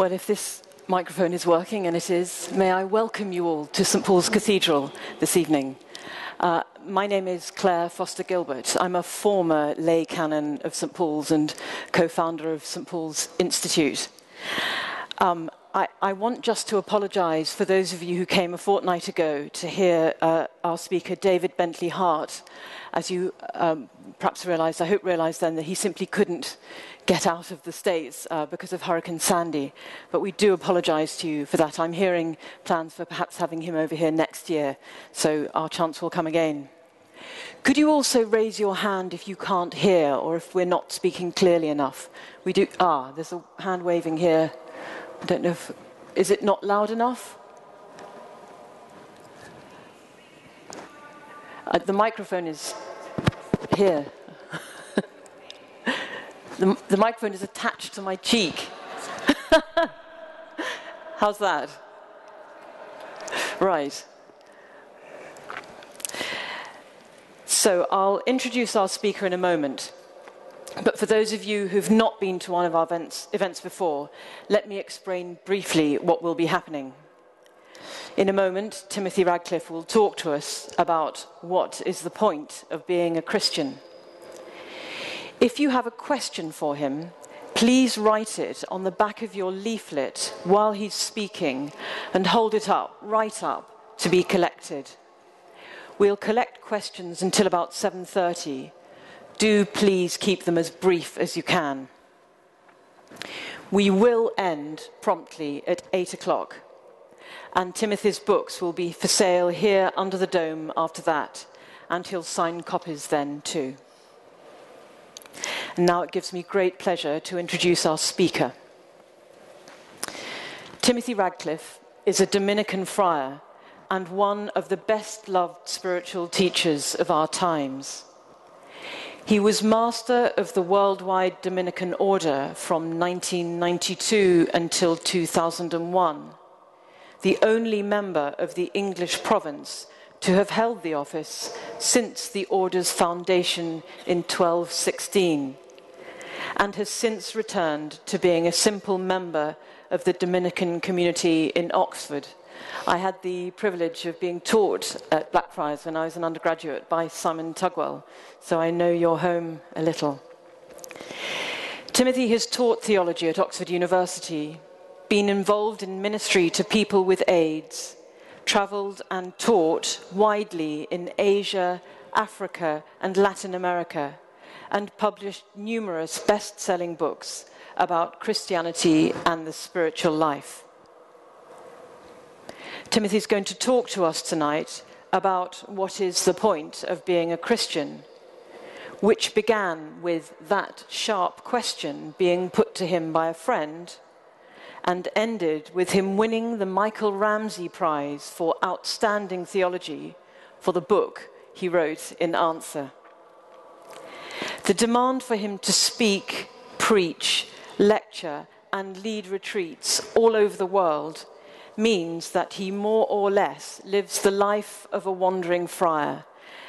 Well, if this microphone is working, and it is, may I welcome you all to St Paul's Cathedral this evening. Uh, my name is Claire Foster Gilbert. I'm a former lay canon of St Paul's and co founder of St Paul's Institute. Um, I, I, want just to apologise for those of you who came a fortnight ago to hear uh, our speaker, David Bentley Hart. As you um, perhaps realised, I hope realised then that he simply couldn't get out of the States uh, because of Hurricane Sandy. But we do apologise to you for that. I'm hearing plans for perhaps having him over here next year, so our chance will come again. Could you also raise your hand if you can't hear or if we're not speaking clearly enough? We do. Ah, there's a hand waving here. I don't know if. Is it not loud enough? Uh, the microphone is here. the, the microphone is attached to my cheek. How's that? Right. So I'll introduce our speaker in a moment. But for those of you who've not been to one of our events, events before, let me explain briefly what will be happening. In a moment, Timothy Radcliffe will talk to us about what is the point of being a Christian. If you have a question for him, please write it on the back of your leaflet while he's speaking and hold it up, right up, to be collected. We'll collect questions until about 7:30 do please keep them as brief as you can. We will end promptly at 8 o'clock, and Timothy's books will be for sale here under the dome after that, and he'll sign copies then too. And now it gives me great pleasure to introduce our speaker. Timothy Radcliffe is a Dominican friar and one of the best loved spiritual teachers of our times. He was master of the Worldwide Dominican Order from 1992 until 2001, the only member of the English province to have held the office since the order's foundation in 1216, and has since returned to being a simple member of the Dominican community in Oxford I had the privilege of being taught at Blackfriars when I was an undergraduate by Simon Tugwell, so I know your home a little. Timothy has taught theology at Oxford University, been involved in ministry to people with AIDS, travelled and taught widely in Asia, Africa, and Latin America, and published numerous best selling books about Christianity and the spiritual life. Timothy is going to talk to us tonight about what is the point of being a Christian, which began with that sharp question being put to him by a friend and ended with him winning the Michael Ramsey Prize for Outstanding Theology for the book he wrote in answer. The demand for him to speak, preach, lecture, and lead retreats all over the world means that he more or less lives the life of a wandering friar.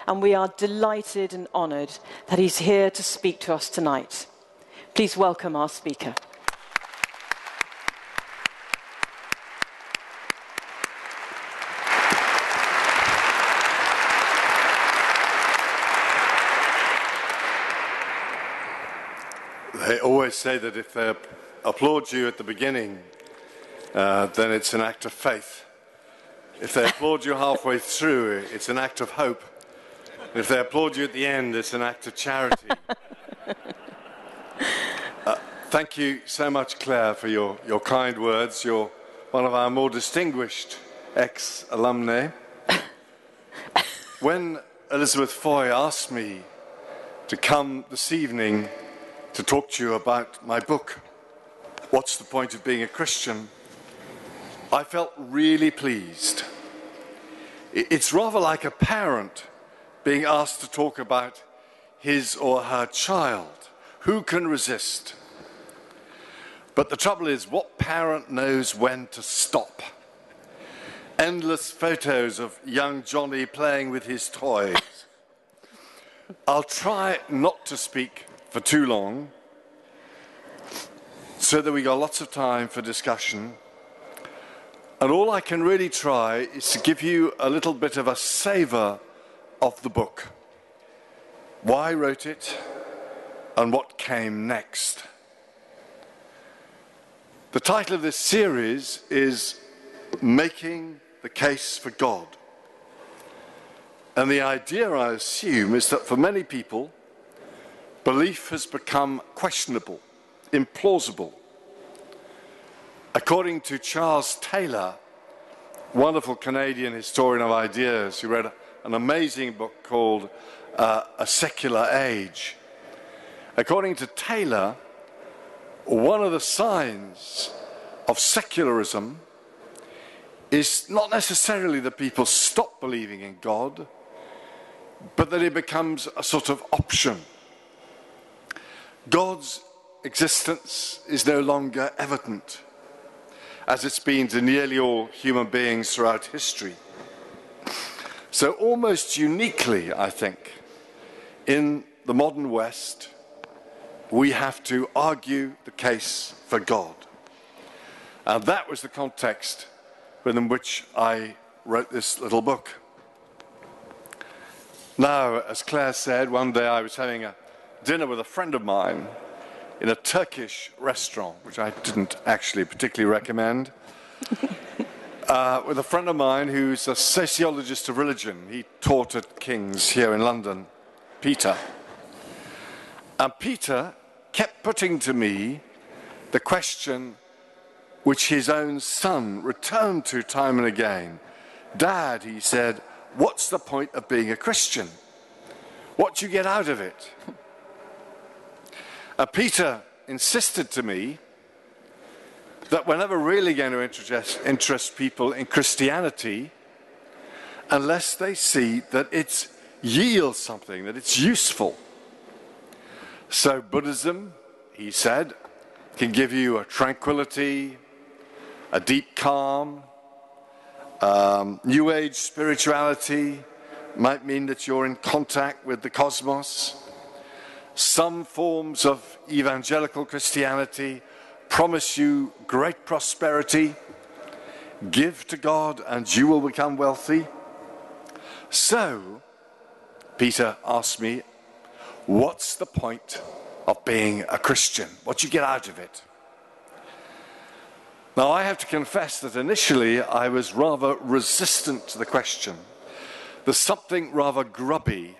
And we are delighted and honoured that he's here to speak to us tonight. Please welcome our speaker. They always say that if they applaud you at the beginning, uh, then it's an act of faith. If they applaud you halfway through, it's an act of hope. If they applaud you at the end, it's an act of charity. Uh, thank you so much, Claire, for your, your kind words. You're one of our more distinguished ex alumni. when Elizabeth Foy asked me to come this evening to talk to you about my book, What's the Point of Being a Christian? I felt really pleased. It's rather like a parent being asked to talk about his or her child. Who can resist? But the trouble is, what parent knows when to stop? Endless photos of young Johnny playing with his toys. I'll try not to speak for too long so that we got lots of time for discussion. And all I can really try is to give you a little bit of a savor of the book. Why I wrote it and what came next. The title of this series is Making the Case for God. And the idea, I assume, is that for many people, belief has become questionable, implausible. According to Charles Taylor, wonderful Canadian historian of ideas, who wrote an amazing book called uh, A Secular Age. According to Taylor, one of the signs of secularism is not necessarily that people stop believing in God, but that it becomes a sort of option. God's existence is no longer evident, as it's been to nearly all human beings throughout history. So, almost uniquely, I think, in the modern West, we have to argue the case for God. And that was the context within which I wrote this little book. Now, as Claire said, one day I was having a dinner with a friend of mine in a Turkish restaurant, which I didn't actually particularly recommend, uh, with a friend of mine who's a sociologist of religion. He taught at King's here in London, Peter. And Peter kept putting to me the question which his own son returned to time and again. Dad, he said, what's the point of being a Christian? What do you get out of it? Uh, Peter insisted to me that we're never really going to interest, interest people in Christianity unless they see that it yields something, that it's useful. So, Buddhism, he said, can give you a tranquility, a deep calm. Um, New Age spirituality might mean that you're in contact with the cosmos. Some forms of evangelical Christianity promise you great prosperity. Give to God and you will become wealthy. So, Peter asked me, What's the point of being a Christian? What do you get out of it? Now, I have to confess that initially I was rather resistant to the question. There's something rather grubby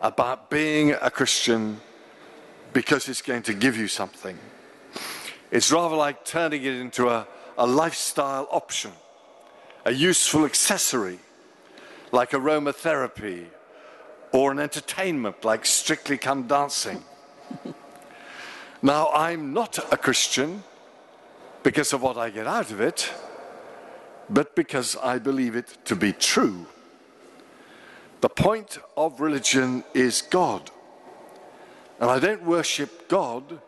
about being a Christian because it's going to give you something. It's rather like turning it into a, a lifestyle option, a useful accessory, like aromatherapy, or an entertainment like Strictly Come Dancing. now, I'm not a Christian because of what I get out of it, but because I believe it to be true. The point of religion is God. And I don't worship God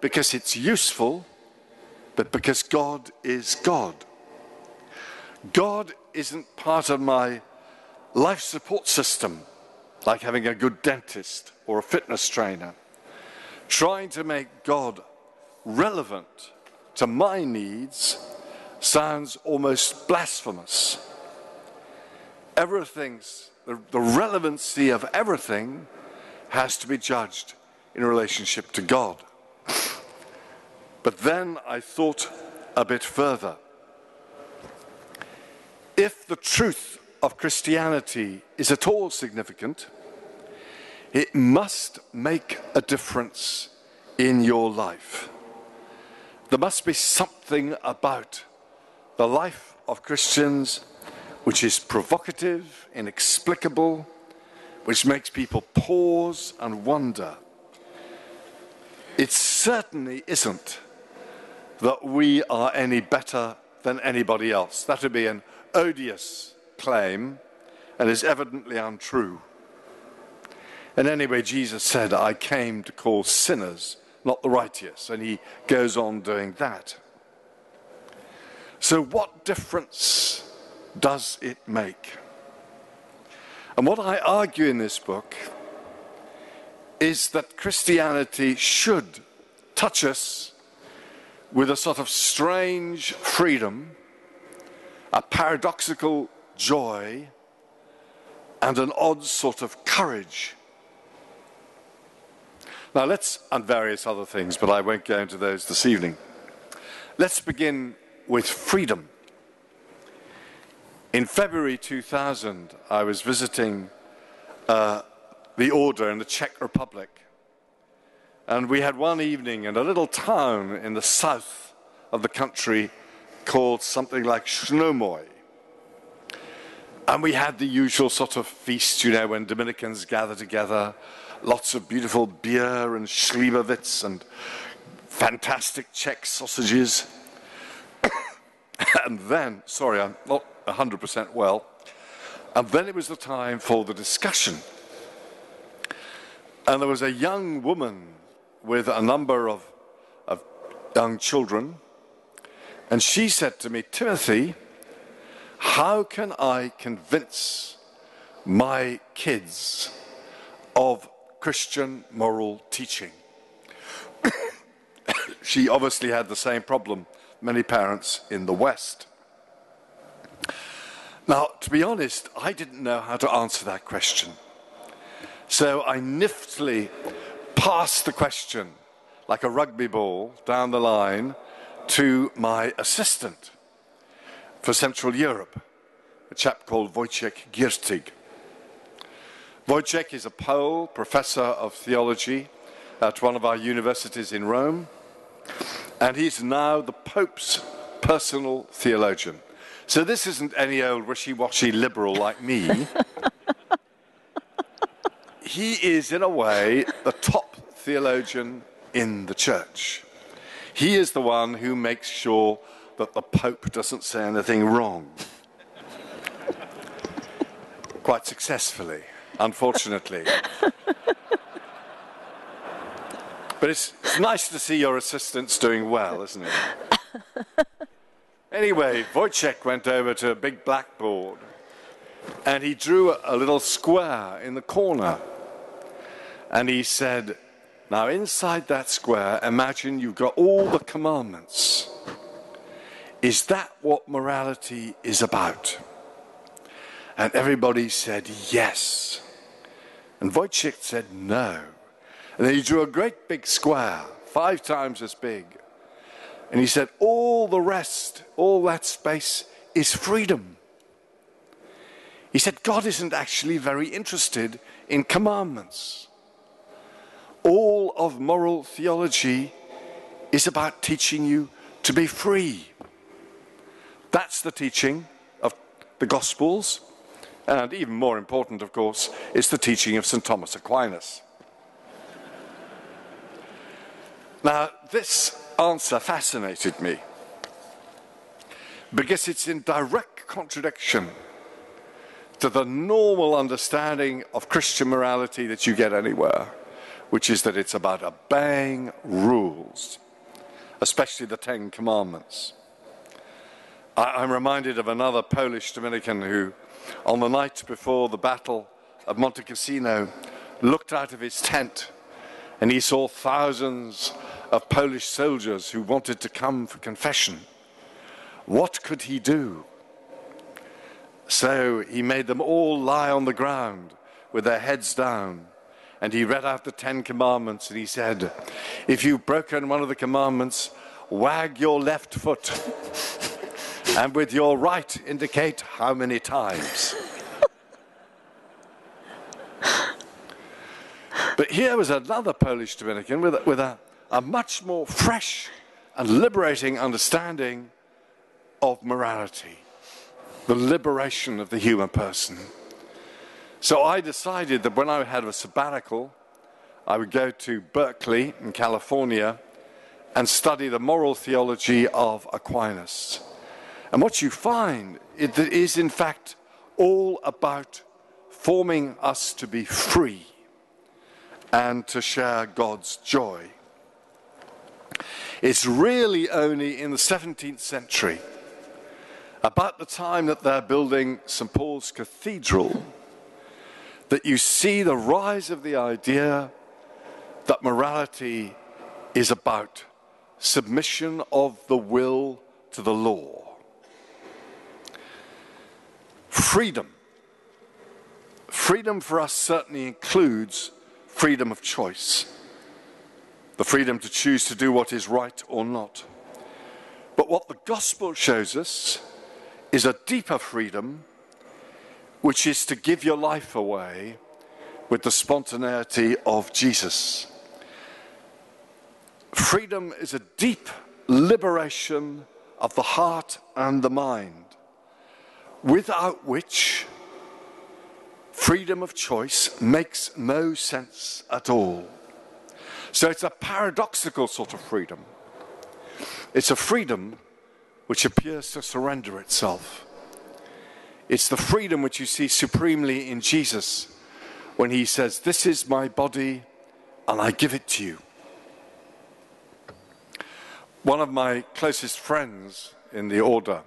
because it's useful, but because God is God. God isn't part of my life support system, like having a good dentist or a fitness trainer. Trying to make God relevant to my needs sounds almost blasphemous. Everything's, the, the relevancy of everything has to be judged in relationship to God. But then I thought a bit further. If the truth of Christianity is at all significant, it must make a difference in your life. There must be something about the life of Christians which is provocative, inexplicable, which makes people pause and wonder. It certainly isn't that we are any better than anybody else. That would be an odious claim and is evidently untrue. And anyway, Jesus said, I came to call sinners not the righteous. And he goes on doing that. So, what difference does it make? And what I argue in this book is that Christianity should touch us with a sort of strange freedom, a paradoxical joy, and an odd sort of courage. Now, let's, and various other things, but I won't go into those this evening. Let's begin with freedom. In February 2000, I was visiting uh, the Order in the Czech Republic. And we had one evening in a little town in the south of the country called something like Znojmo. And we had the usual sort of feast, you know, when Dominicans gather together, lots of beautiful beer and slivovitz and fantastic Czech sausages. and then, sorry, I'm not 100% well. And then it was the time for the discussion. And there was a young woman with a number of, of young children. And she said to me, Timothy, how can I convince my kids of Christian moral teaching? she obviously had the same problem many parents in the West. Now, to be honest, I didn't know how to answer that question. So I niftily passed the question like a rugby ball down the line to my assistant for Central Europe, a chap called Wojciech Giertych. Wojciech is a Pole professor of theology at one of our universities in Rome, and he's now the Pope's personal theologian. So this isn't any old wishy-washy liberal like me. he is, in a way, the top theologian in the church. He is the one who makes sure that the Pope doesn't say anything wrong. Quite successfully, unfortunately. but it's, it's nice to see your assistants doing well, isn't it? Anyway, Wojciech went over to a big blackboard and he drew a, little square in the corner. And he said, Now, inside that square, imagine you've got all the commandments. Is that what morality is about? And everybody said, Yes. And Wojciech said, No. And then he drew a great big square, five times as big. And he said, All the rest, all that space is freedom. He said, God isn't actually very interested in commandments. All of moral theology is about teaching you to be free. That's the teaching of the Gospels. And even more important, of course, is the teaching of St. Thomas Aquinas. Now, this answer fascinated me because it's in direct contradiction to the normal understanding of Christian morality that you get anywhere, which is that it's about obeying rules, especially the Ten Commandments. I, am reminded of another Polish Dominican who, on the night before the Battle of Monte Cassino, looked out of his tent and he saw thousands of Polish soldiers who wanted to come for confession. What could he do? So he made them all lie on the ground with their heads down. And he read out the Ten Commandments and he said, If you've broken one of the commandments, wag your left foot. and with your right, indicate how many times. but here was another Polish Dominican with, with a, a much more fresh and liberating understanding of morality, the liberation of the human person. So I decided that when I had a sabbatical, I would go to Berkeley in California and study the moral theology of Aquinas. And what you find is, in fact, all about forming us to be free and to share God's joy. It's really only in the 17th century, about the time that they're building St. Paul's Cathedral, that you see the rise of the idea that morality is about submission of the will to the law. Freedom. Freedom for us certainly includes freedom of choice, the freedom to choose to do what is right or not. But what the gospel shows us is a deeper freedom, which is to give your life away with the spontaneity of Jesus. Freedom is a deep liberation of the heart and the mind, without which freedom of choice makes no sense at all. So it's a paradoxical sort of freedom. It's a freedom which appears to surrender itself. It's the freedom which you see supremely in Jesus when he says, This is my body and I give it to you. One of my closest friends in the order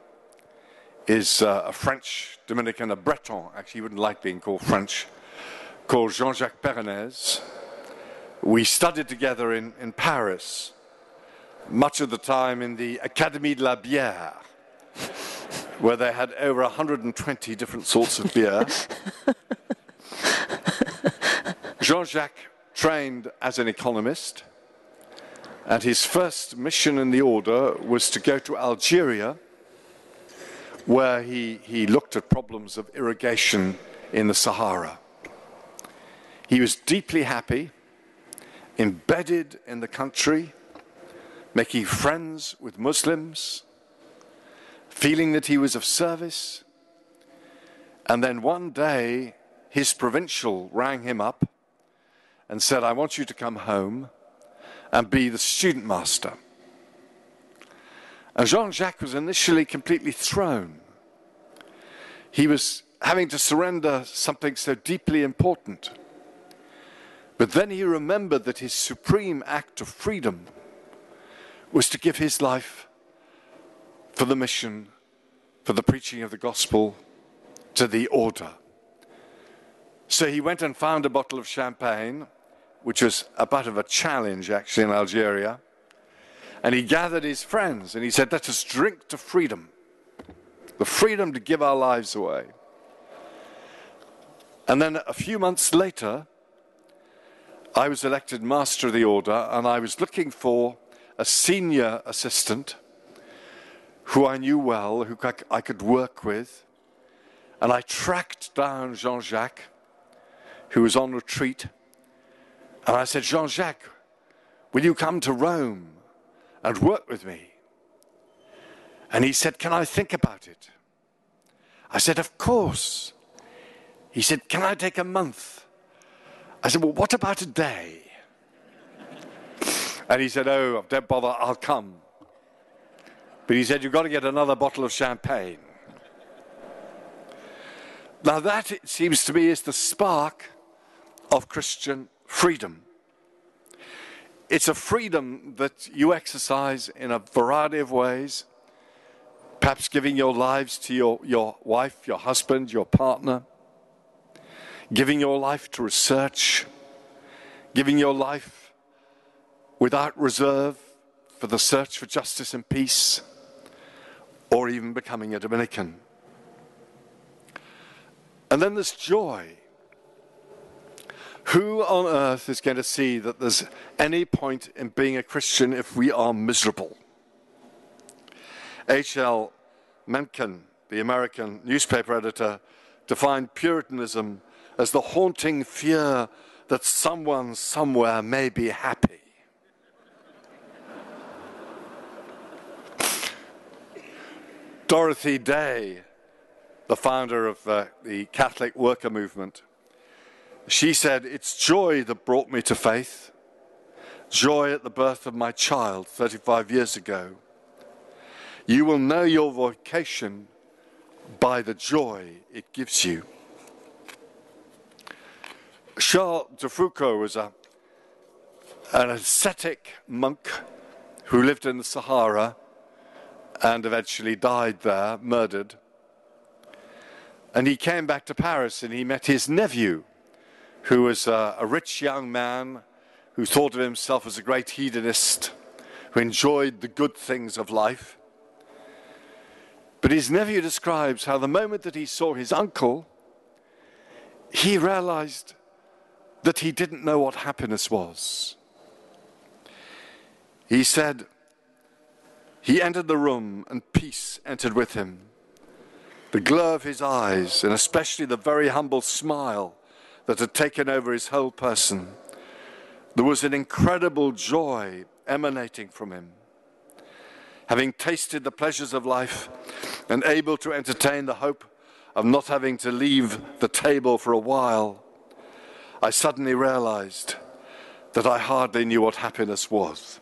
is uh, a French Dominican, a Breton, actually, he wouldn't like being called French, called Jean Jacques Pérennès. We studied together in, in Paris, much of the time in the Académie de la Bière, where they had over 120 different sorts of beer. Jean Jacques trained as an economist and his first mission in the order was to go to Algeria, where he, he looked at problems of irrigation in the Sahara. He was deeply happy, embedded in the country, making friends with Muslims, feeling that he was of service. And then one day, his provincial rang him up and said, I want you to come home and be the student master. And Jean Jacques was initially completely thrown. He was having to surrender something so deeply important. But then he remembered that his supreme act of freedom was to give his life for the mission, for the preaching of the gospel to the order. So he went and found a bottle of champagne which was a bit of a challenge actually in Algeria. And he gathered his friends and he said, Let us drink to freedom, the freedom to give our lives away. And then a few months later, I was elected Master of the Order and I was looking for a senior assistant who I knew well, who I could work with. And I tracked down Jean Jacques, who was on retreat and I said, Jean Jacques, will you come to Rome and work with me? And he said, Can I think about it? I said, Of course. He said, Can I take a month? I said, Well, what about a day? And he said, Oh, don't bother, I'll come. But he said, You've got to get another bottle of champagne. Now, that, it seems to me, is the spark of Christian freedom. It's a freedom that you exercise in a variety of ways, perhaps giving your lives to your, your wife, your husband, your partner, giving your life to research, giving your life without reserve for the search for justice and peace, or even becoming a Dominican. And then there's joy who on earth is going to see that there's any point in being a Christian if we are miserable? H.L. Mencken, the American newspaper editor, defined Puritanism as the haunting fear that someone somewhere may be happy. Dorothy Day, the founder of uh, the Catholic worker movement, she said, It's joy that brought me to faith, joy at the birth of my child 35 years ago. You will know your vocation by the joy it gives you. Charles de Foucauld was a, an ascetic monk who lived in the Sahara and eventually died there, murdered. And he came back to Paris and he met his nephew, who was a, a rich young man who thought of himself as a great hedonist, who enjoyed the good things of life. But his nephew describes how the moment that he saw his uncle, he realized that he didn't know what happiness was. He said, He entered the room and peace entered with him. The glow of his eyes, and especially the very humble smile that had taken over his whole person, there was an incredible joy emanating from him. Having tasted the pleasures of life and able to entertain the hope of not having to leave the table for a while, I suddenly realized that I hardly knew what happiness was.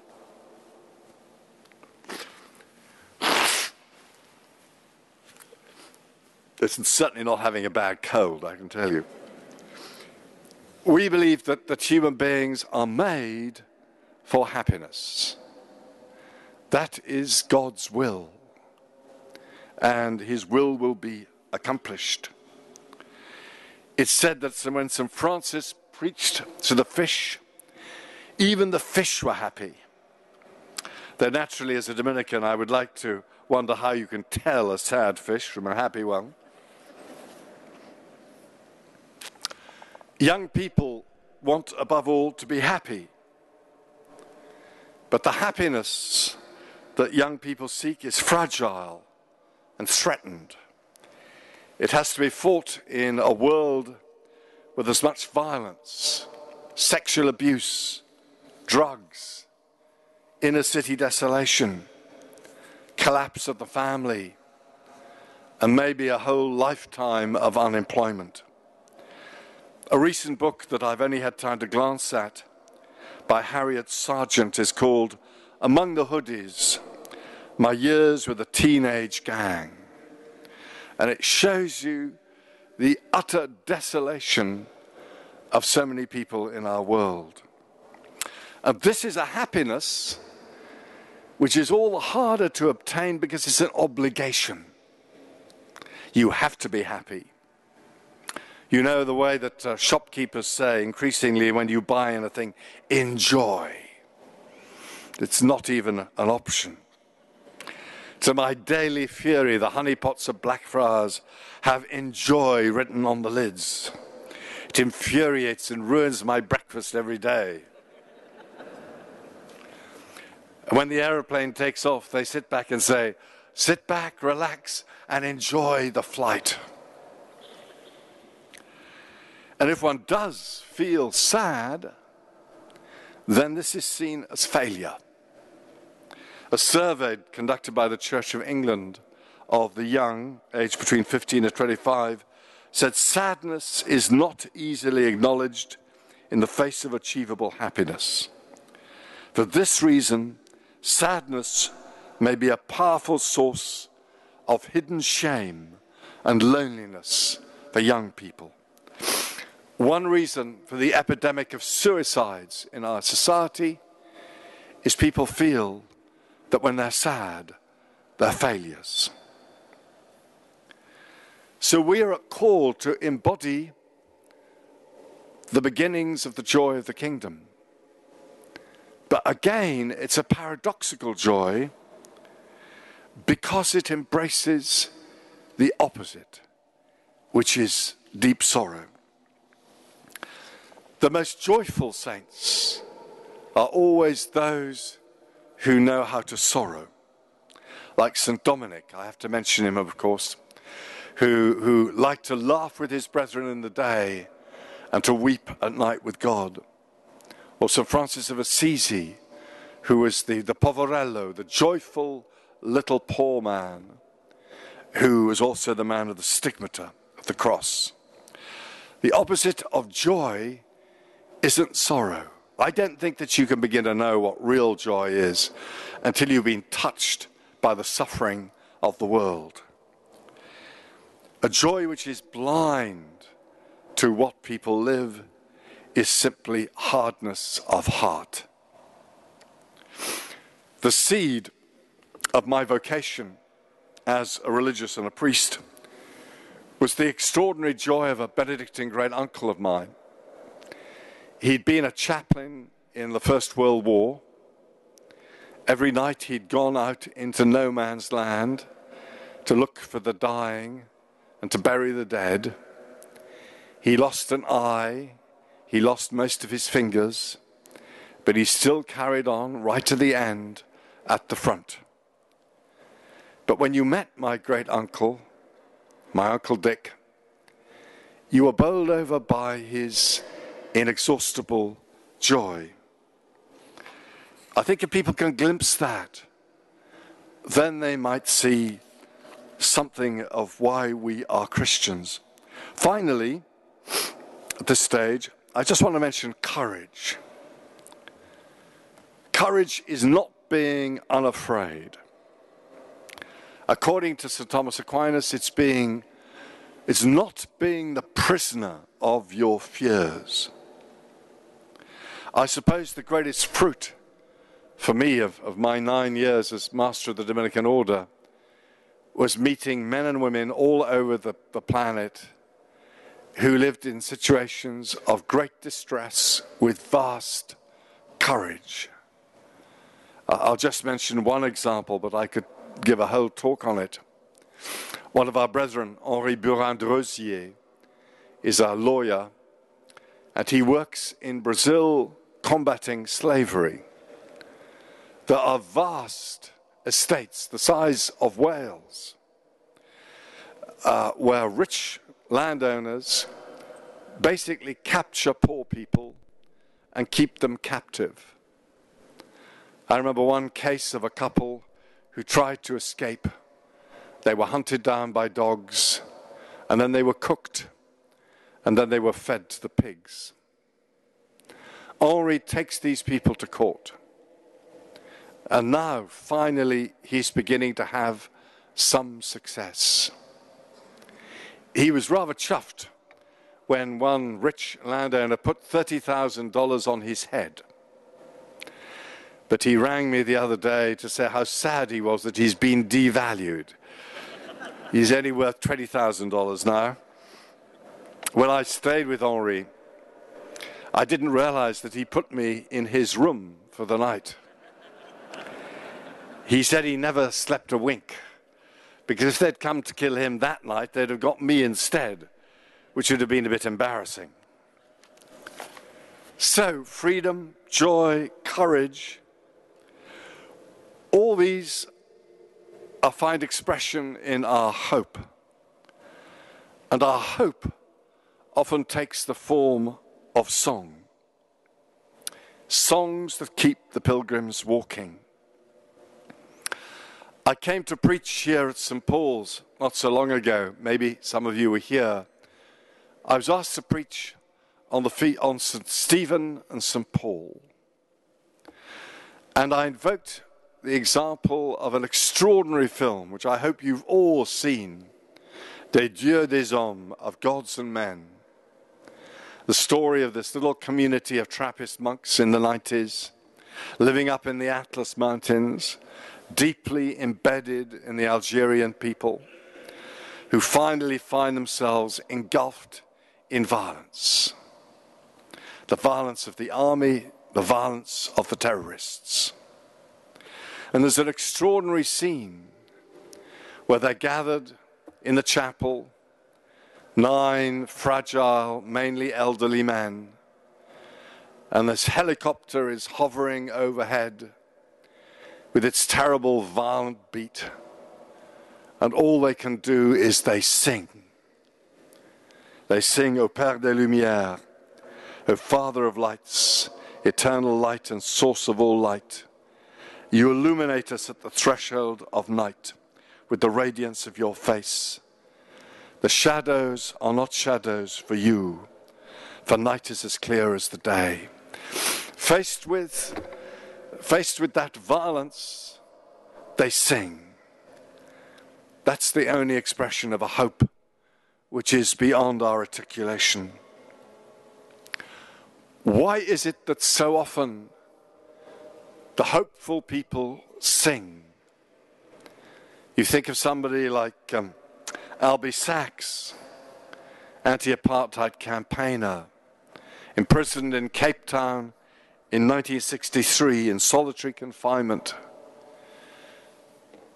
It's certainly not having a bad cold, I can tell you. We believe that, that human beings are made for happiness. That is God's will, and His will will be accomplished. It's said that when St. Francis preached to the fish, even the fish were happy. Though naturally, as a Dominican, I would like to wonder how you can tell a sad fish from a happy one. Young people want, above all, to be happy. But the happiness that young people seek is fragile and threatened. It has to be fought in a world with as much violence, sexual abuse, drugs, inner city desolation, collapse of the family, and maybe a whole lifetime of unemployment. A recent book that I've only had time to glance at by Harriet Sergeant is called Among the Hoodies My Years with a Teenage Gang. And it shows you the utter desolation of so many people in our world. And this is a happiness which is all the harder to obtain because it's an obligation. You have to be happy. You know the way that uh, shopkeepers say increasingly when you buy anything, enjoy. It's not even an option. To my daily fury, the honeypots of Blackfriars have enjoy written on the lids. It infuriates and ruins my breakfast every day. When the aeroplane takes off, they sit back and say, sit back, relax, and enjoy the flight. And if one does feel sad, then this is seen as failure. A survey conducted by the Church of England of the young, aged between 15 and 25, said sadness is not easily acknowledged in the face of achievable happiness. For this reason, sadness may be a powerful source of hidden shame and loneliness for young people. One reason for the epidemic of suicides in our society is people feel that when they're sad, they're failures. So we are called to embody the beginnings of the joy of the kingdom. But again, it's a paradoxical joy because it embraces the opposite, which is deep sorrow. The most joyful saints are always those who know how to sorrow. Like St. Dominic, I have to mention him, of course, who, who liked to laugh with his brethren in the day and to weep at night with God. Or St. Francis of Assisi, who was the, the poverello, the joyful little poor man, who was also the man of the stigmata of the cross. The opposite of joy isn't sorrow. I don't think that you can begin to know what real joy is until you've been touched by the suffering of the world. A joy which is blind to what people live is simply hardness of heart. The seed of my vocation as a religious and a priest was the extraordinary joy of a Benedictine great uncle of mine He'd been a chaplain in the First World War, Every night he'd gone out into no man's land to look for the dying and to bury the dead. He lost an eye, he lost most of his fingers, but he still carried on right to the end at the front. But when you met my great uncle, my Uncle Dick, you were bowled over by his inexhaustible joy. I think if people can glimpse that, then they might see something of why we are Christians. Finally, at this stage, I just want to mention courage. Courage is not being unafraid. According to St. Thomas Aquinas, it's being it's not being the prisoner of your fears. I suppose the greatest fruit for me of, of my nine years as master of the Dominican order was meeting men and women all over the, the planet who lived in situations of great distress with vast courage. I'll just mention one example, but I could give a whole talk on it. One of our brethren, Henri Burin des Roziers, is a lawyer, and he works in Brazil combating slavery. There are vast estates the size of Wales uh, where rich landowners basically capture poor people and keep them captive. I remember one case of a couple who tried to escape. They were hunted down by dogs, and then they were cooked, and then they were fed to the pigs. Henri takes these people to court. And now, finally, he's beginning to have some success. He was rather chuffed when one rich landowner put $30,000 on his head. But he rang me the other day to say how sad he was that he's been devalued. he's only worth $20,000 now. Well, I stayed with Henri, I didn't realize that he put me in his room for the night. He said he never slept a wink because if they'd come to kill him that night, they'd have got me instead, which would have been a bit embarrassing. So, freedom, joy, courage, all these are find expression in our hope. And our hope often takes the form of song. Songs that keep the pilgrims walking. I came to preach here at St. Paul's not so long ago. Maybe some of you were here. I was asked to preach on the feet on St. Stephen and St. Paul. And I invoked the example of an extraordinary film, which I hope you've all seen Des Dieux des Hommes, of gods and men. The story of this little community of Trappist monks in the 90s, living up in the Atlas Mountains, deeply embedded in the Algerian people who finally find themselves engulfed in violence. The violence of the army, the violence of the terrorists. And there's an extraordinary scene where they're gathered in the chapel, nine fragile, mainly elderly men, and this helicopter is hovering overhead with its terrible, violent beat. And all they can do is they sing. They sing, O Père des Lumières, O Father of lights, eternal light and source of all light. You illuminate us at the threshold of night with the radiance of your face. The shadows are not shadows for you, for night is as clear as the day. Faced with faced with that violence, they sing. That's the only expression of a hope which is beyond our articulation. Why is it that so often the hopeful people sing? You think of somebody like um, Albie Sachs, anti apartheid campaigner, imprisoned in Cape Town in 1963 in solitary confinement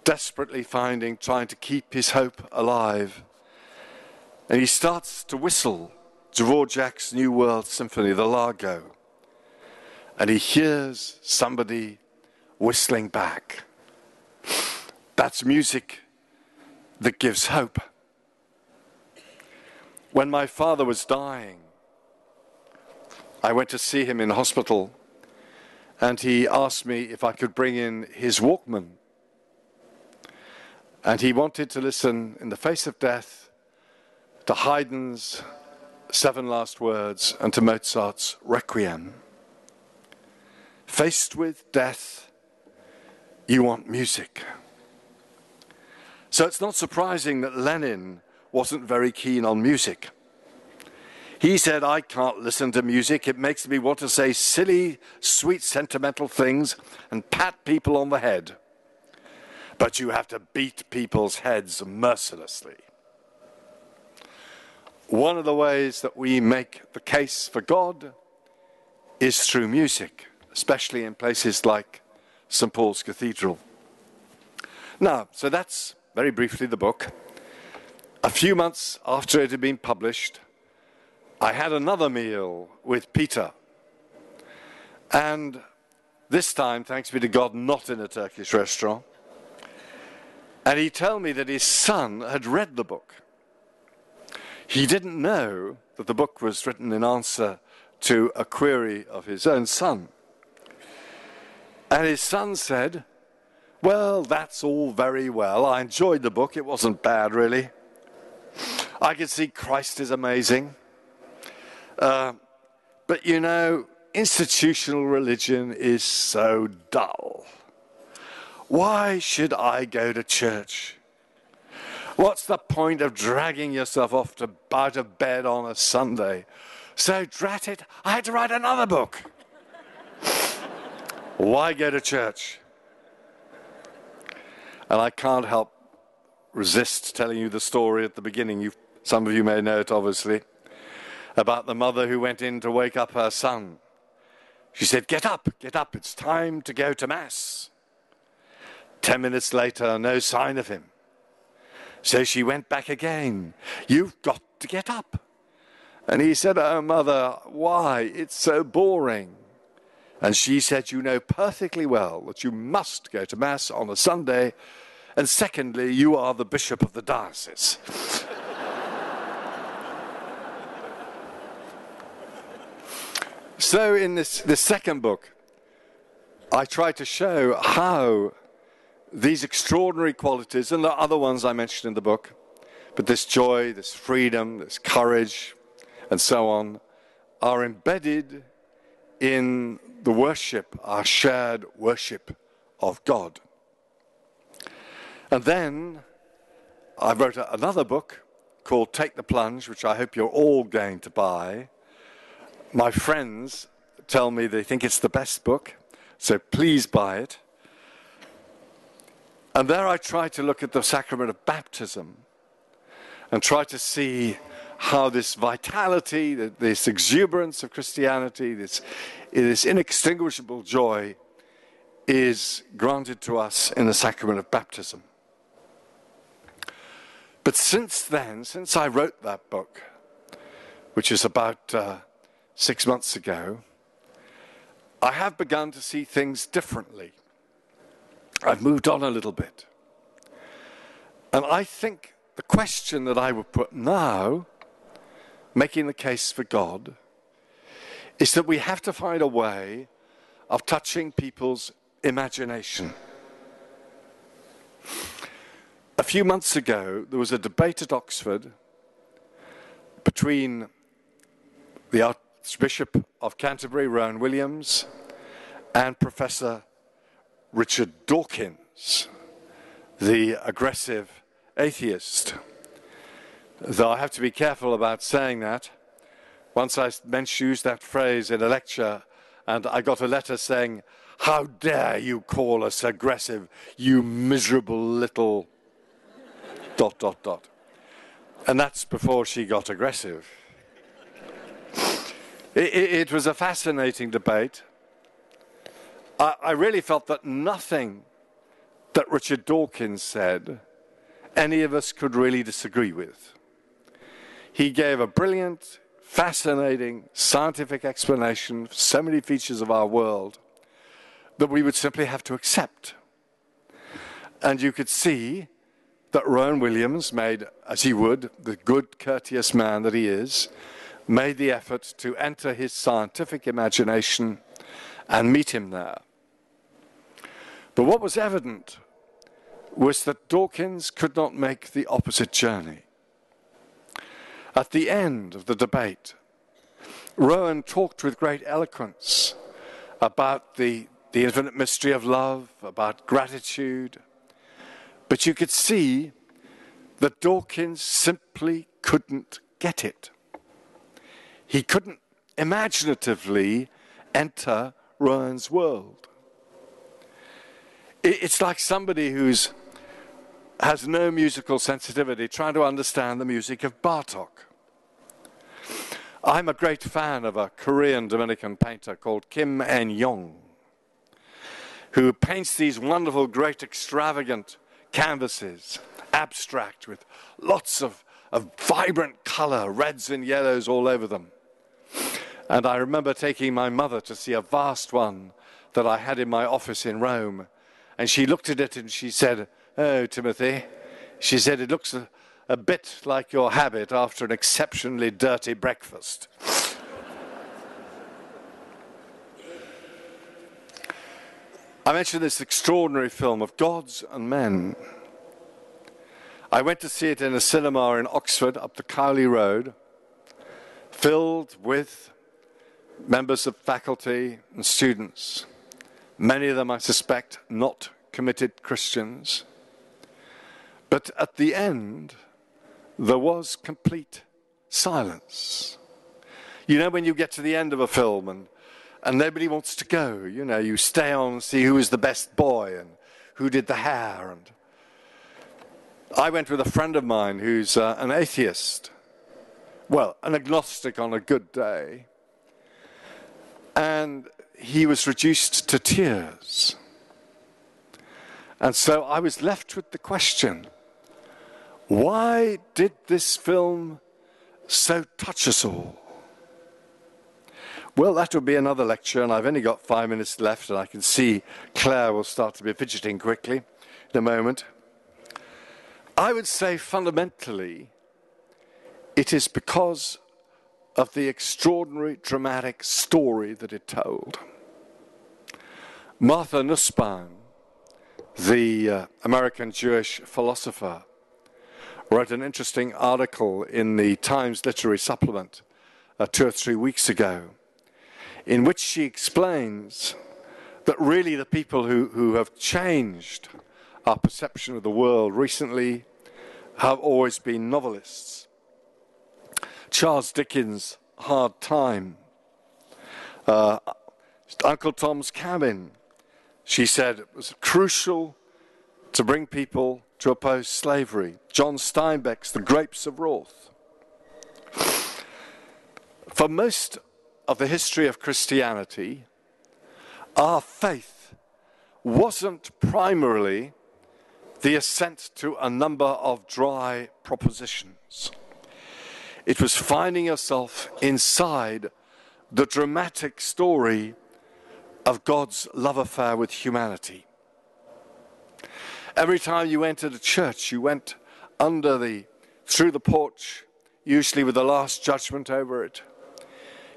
desperately finding, trying to keep his hope alive. And he starts to whistle Dvorak's New World Symphony, the Largo. And he hears somebody whistling back. That's music that gives hope. When my father was dying, I went to see him in hospital, and he asked me if I could bring in his Walkman. And he wanted to listen in the face of death to Haydn's Seven Last Words and to Mozart's Requiem. Faced with death, you want music. So it's not surprising that Lenin wasn't very keen on music. He said, I can't listen to music. It makes me want to say silly, sweet, sentimental things and pat people on the head. But you have to beat people's heads mercilessly. One of the ways that we make the case for God is through music, especially in places like St. Paul's Cathedral. Now, so that's very briefly the book. A few months after it had been published, I had another meal with Peter. And this time, thanks be to God, not in a Turkish restaurant. And he told me that his son had read the book. He didn't know that the book was written in answer to a query of his own son. And his son said, well, that's all very well. I enjoyed the book. It wasn't bad, really. I can see Christ is amazing. Uh, but you know, institutional religion is so dull. Why should I go to church? What's the point of dragging yourself off to, out of bed on a Sunday? So, drat it, I had to write another book. Why go to church? And I can't help resist telling you the story at the beginning. You've, some of you may know it, obviously, about the mother who went in to wake up her son. She said, Get up, get up, it's time to go to Mass. Ten minutes later, no sign of him. So she went back again. You've got to get up. And he said, Oh, mother, why? It's so boring. And she said, You know perfectly well that you must go to Mass on a Sunday. And secondly, you are the bishop of the diocese. so, in this, this second book, I try to show how these extraordinary qualities, and the other ones I mentioned in the book, but this joy, this freedom, this courage, and so on, are embedded in the worship, our shared worship of God. And then I wrote another book called Take the Plunge, which I hope you're all going to buy. My friends tell me they think it's the best book, so please buy it. And there I try to look at the sacrament of baptism and try to see how this vitality, this exuberance of Christianity, this, this inextinguishable joy is granted to us in the sacrament of baptism. But since then, since I wrote that book, which is about uh, six months ago, I have begun to see things differently. I've moved on a little bit. And I think the question that I would put now making the case for God is that we have to find a way of touching people's imagination. A few months ago, there was a debate at Oxford between the Archbishop of Canterbury, Rowan Williams, and Professor Richard Dawkins, the aggressive atheist though I have to be careful about saying that. Once I used that phrase in a lecture, and I got a letter saying, How dare you call us aggressive, you miserable little. dot, dot, dot. And that's before she got aggressive. It, it, was a fascinating debate. I, I really felt that nothing that Richard Dawkins said any of us could really disagree with. He gave a brilliant, fascinating scientific explanation of so many features of our world that we would simply have to accept. And you could see that Rowan Williams made, as he would, the good, courteous man that he is, made the effort to enter his scientific imagination and meet him there. But what was evident was that Dawkins could not make the opposite journey. At the end of the debate, Rowan talked with great eloquence about the, the infinite mystery of love, about gratitude, but you could see that Dawkins simply couldn't get it. He couldn't imaginatively enter Rowan's world. It's like somebody who's has no musical sensitivity trying to understand the music of Bartok. I'm a great fan of a Korean Dominican painter called Kim En Joong, who paints these wonderful, great, extravagant canvases, abstract, with lots of, of vibrant color, reds and yellows all over them. And I remember taking my mother to see a vast one that I had in my office in Rome. And she looked at it and she said, Oh, Timothy, she said, it looks a, a bit like your habit after an exceptionally dirty breakfast. I mentioned this extraordinary film of gods and men. I went to see it in a cinema in Oxford up the Cowley Road, filled with members of faculty and students, many of them, I suspect, not committed Christians. But at the end, there was complete silence. You know, when you get to the end of a film and and nobody wants to go. You know, you stay on and see who is the best boy and who did the hair. And I went with a friend of mine who's uh, an atheist, well, an agnostic on a good day, and he was reduced to tears. And so I was left with the question why did this film so touch us all? Well, that will be another lecture, and I've only got five minutes left, and I can see Claire will start to be fidgeting quickly in a moment. I would say fundamentally, it is because of the extraordinary dramatic story that it told. Martha Nussbaum, the uh, American Jewish philosopher, wrote an interesting article in the Times Literary Supplement uh, two or three weeks ago in which she explains that really the people who, who have changed our perception of the world recently have always been novelists. Charles Dickens' Hard Time, uh, Uncle Tom's Cabin, she said it was crucial to bring people to oppose slavery. John Steinbeck's The Grapes of Wrath. For most of the history of Christianity, our faith wasn't primarily the assent to a number of dry propositions. It was finding yourself inside the dramatic story of God's love affair with humanity. Every time you entered a church, you went under the, through the porch, usually with the last judgment over it.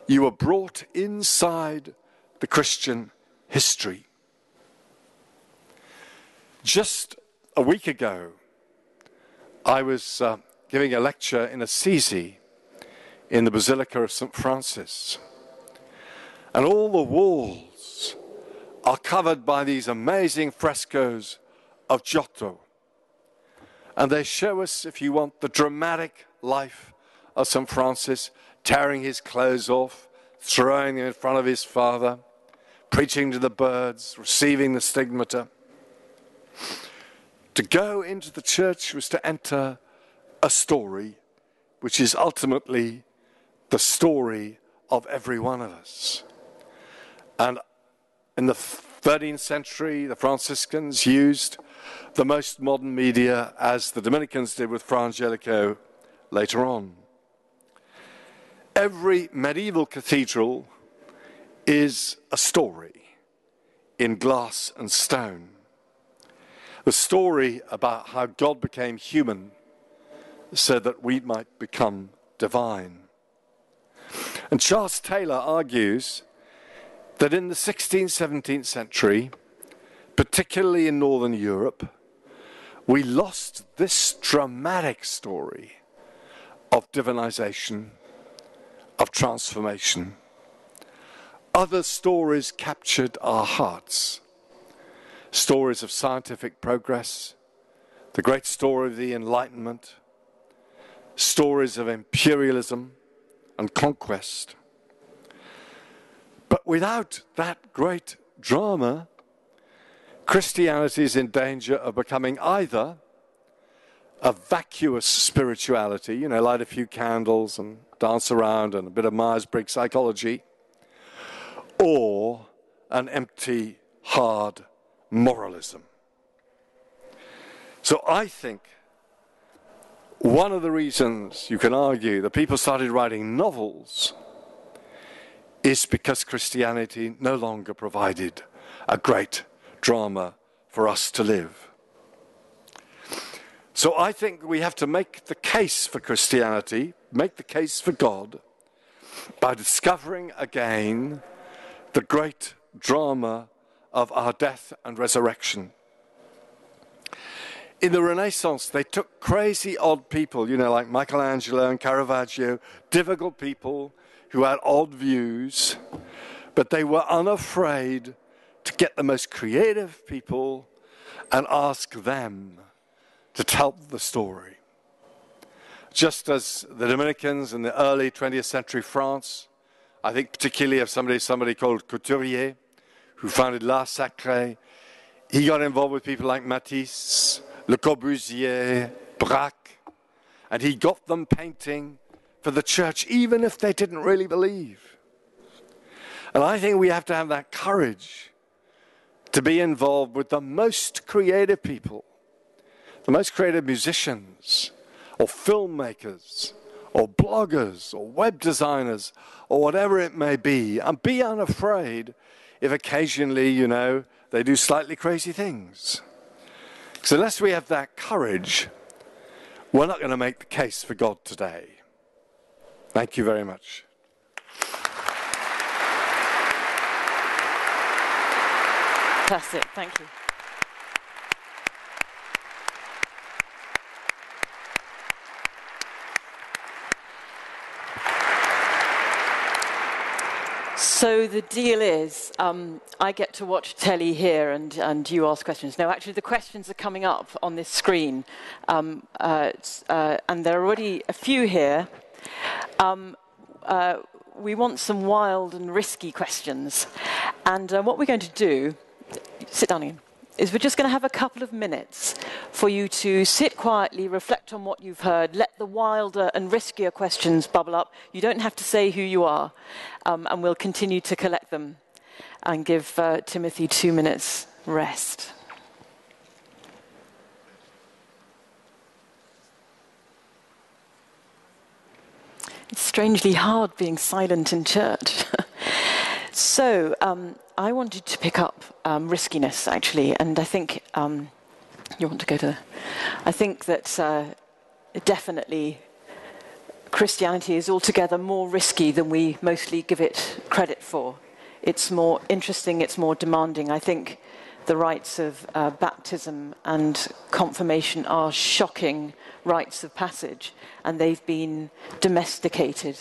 You were brought inside the Christian history. Just a week ago, I was uh, giving a lecture in Assisi in the Basilica of St. Francis. And all the walls are covered by these amazing frescoes of Giotto. And they show us, if you want, the dramatic life of St. Francis tearing his clothes off, throwing them in front of his father, preaching to the birds, receiving the stigmata. To go into the church was to enter a story which is ultimately the story of every one of us. And in the 13th century, the Franciscans used the most modern media as the Dominicans did with Fra Angelico later on. Every medieval cathedral is a story in glass and stone. The story about how God became human so that we might become divine. And Charles Taylor argues that in the 16th, 17th century, particularly in Northern Europe, we lost this dramatic story of divinization, of transformation. Other stories captured our hearts. Stories of scientific progress, the great story of the Enlightenment, stories of imperialism and conquest. But without that great drama, Christianity is in danger of becoming either a vacuous spirituality, you know, light a few candles and dance around and a bit of Myers Briggs psychology, or an empty, hard moralism. So I think one of the reasons you can argue that people started writing novels is because Christianity no longer provided a great drama for us to live. So I think we have to make the case for Christianity, make the case for God, by discovering again the great drama of our death and resurrection. In the Renaissance, they took crazy, odd people, you know, like Michelangelo and Caravaggio, difficult people who had odd views, but they were unafraid to get the most creative people and ask them to tell the story. Just as the Dominicans in the early 20th century France, I think particularly of somebody, somebody called Couturier, who founded L'Art Sacré, he got involved with people like Matisse, Le Corbusier, Braque, and he got them painting for the church, even if they didn't really believe. And I think we have to have that courage to be involved with the most creative people, the most creative musicians, or filmmakers, or bloggers, or web designers, or whatever it may be, and be unafraid if occasionally, you know, they do slightly crazy things. So, unless we have that courage, we're not going to make the case for God today. Thank you very much. Fantastic. Thank you. So the deal is, um, I get to watch telly here, and, and you ask questions. No, actually, the questions are coming up on this screen, um, uh, uh, and there are already a few here. Um, uh, we want some wild and risky questions. And uh, what we're going to do, sit down again, is we're just going to have a couple of minutes for you to sit quietly, reflect on what you've heard, let the wilder and riskier questions bubble up. You don't have to say who you are, um, and we'll continue to collect them and give uh, Timothy two minutes rest. It's strangely hard being silent in church. so, um, I wanted to pick up um, riskiness, actually, and I think um, you want to go to. I think that uh, definitely Christianity is altogether more risky than we mostly give it credit for. It's more interesting, it's more demanding. I think the rites of uh, baptism and confirmation are shocking rites of passage, and they've been domesticated.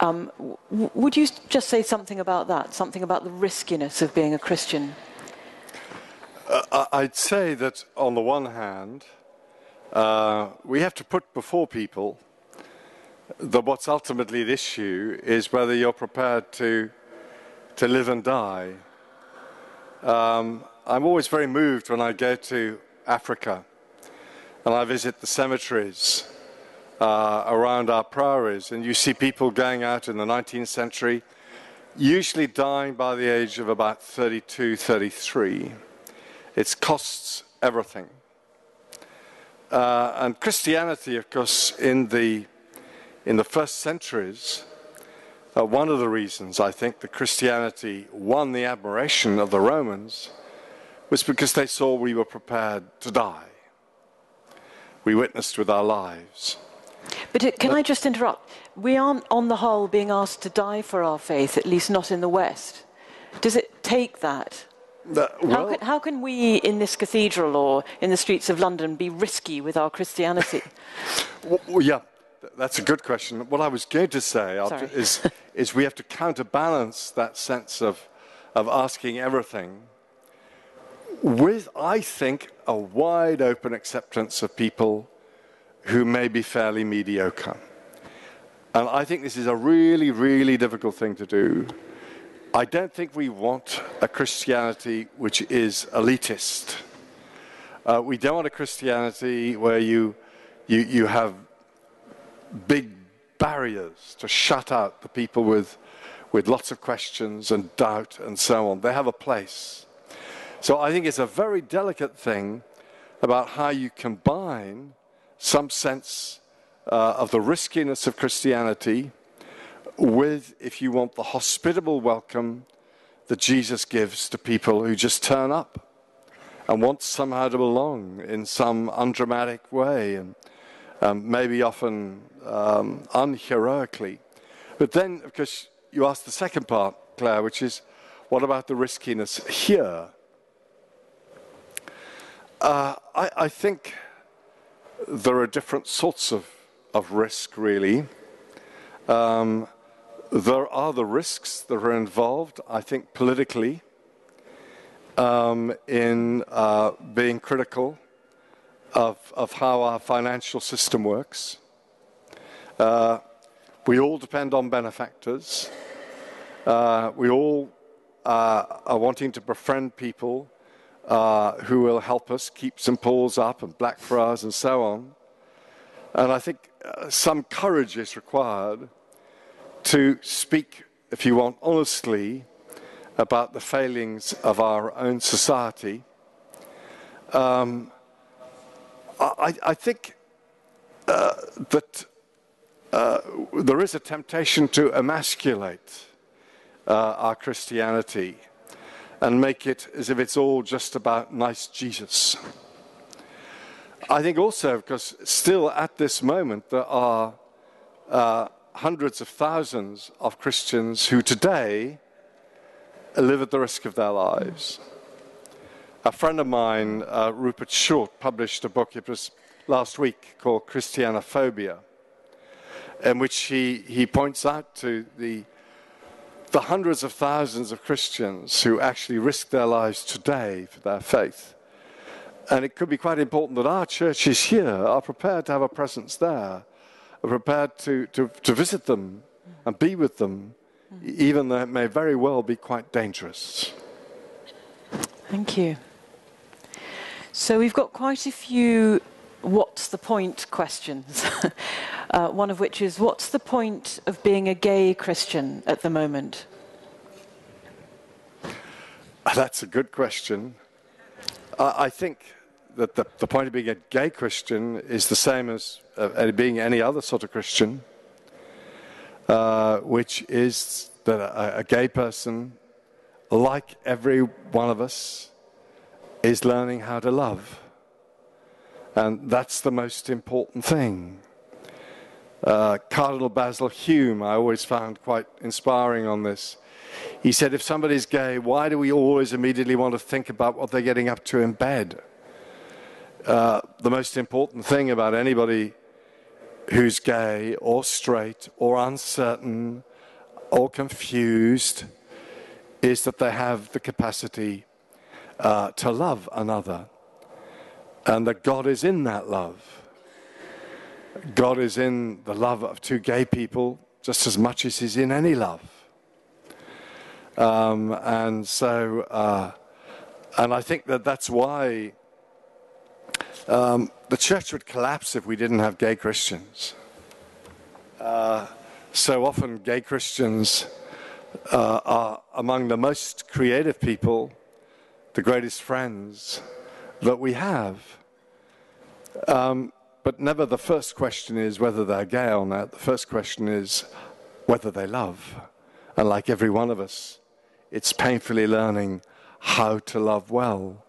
Um, would you just say something about that, something about the riskiness of being a Christian? Uh, I'd say that on the one hand, uh, we have to put before people that what's ultimately at issue is whether you're prepared to, to live and die. Um, I'm always very moved when I go to Africa and I visit the cemeteries uh, around our priories, and you see people going out in the 19th century usually dying by the age of about 32, 33. It costs everything. Uh, and Christianity, of course, in the, in the first centuries, uh, one of the reasons I think that Christianity won the admiration of the Romans was because they saw we were prepared to die. We witnessed with our lives. But it, can but, I just interrupt? We aren't, on the whole, being asked to die for our faith, at least not in the West. Does it take that? well, how, can, how, can, we in this cathedral or in the streets of London be risky with our Christianity? well, yeah, that's a good question. What I was going to say is, is we have to counterbalance that sense of, of asking everything with, I think, a wide open acceptance of people who may be fairly mediocre. And I think this is a really, really difficult thing to do. I don't think we want a Christianity which is elitist. Uh, we don't want a Christianity where you, you, you have big barriers to shut out the people with, with lots of questions and doubt and so on. They have a place. So I think it's a very delicate thing about how you combine some sense uh, of the riskiness of Christianity with, if you want, the hospitable welcome that Jesus gives to people who just turn up and want somehow to belong in some undramatic way and um, maybe often um, unheroically. But then, of course, you ask the second part, Claire, which is what about the riskiness here? Uh, I, I, think there are different sorts of, of risk, really. Um, there are the risks that are involved, I think, politically, um, in uh, being critical of, of how our financial system works. Uh, we all depend on benefactors. Uh, we all uh, are wanting to befriend people uh, who will help us keep St. Paul's up and Blackfriars and so on. And I think uh, some courage is required to speak, if you want, honestly about the failings of our own society. Um, I, I, think uh, that uh, there is a temptation to emasculate uh, our Christianity and make it as if it's all just about nice Jesus. I think also, because still at this moment, there are uh, hundreds of thousands of Christians who today live at the risk of their lives. A friend of mine, uh, Rupert Shortt, published a book, it was last week, called Christianophobia, in which he, he points out to the the hundreds of thousands of Christians who actually risk their lives today for their faith. And it could be quite important that our churches here are prepared to have a presence there, are prepared to, to, to visit them and be with them, even though it may very well be quite dangerous. Thank you. So we've got quite a few what's the point questions. uh, one of which is what's the point of being a gay Christian at the moment? That's a good question. I think that the, the, point of being a gay Christian is the same as uh, being any other sort of Christian, uh, which is that a, a gay person, like every one of us, is learning how to love. And that's the most important thing. Uh, Cardinal Basil Hume, I always found quite inspiring on this. He said, if somebody's gay, why do we always immediately want to think about what they're getting up to in bed? Uh, the most important thing about anybody who's gay or straight or uncertain or confused is that they have the capacity uh, to love another and that God is in that love. God is in the love of two gay people just as much as He's in any love. Um, and so, uh, and I think that that's why um, the church would collapse if we didn't have gay Christians. Uh, so often, gay Christians uh, are among the most creative people, the greatest friends that we have. Um, but never the first question is whether they're gay or not. The first question is whether they love. And like every one of us, it's painfully learning how to love well.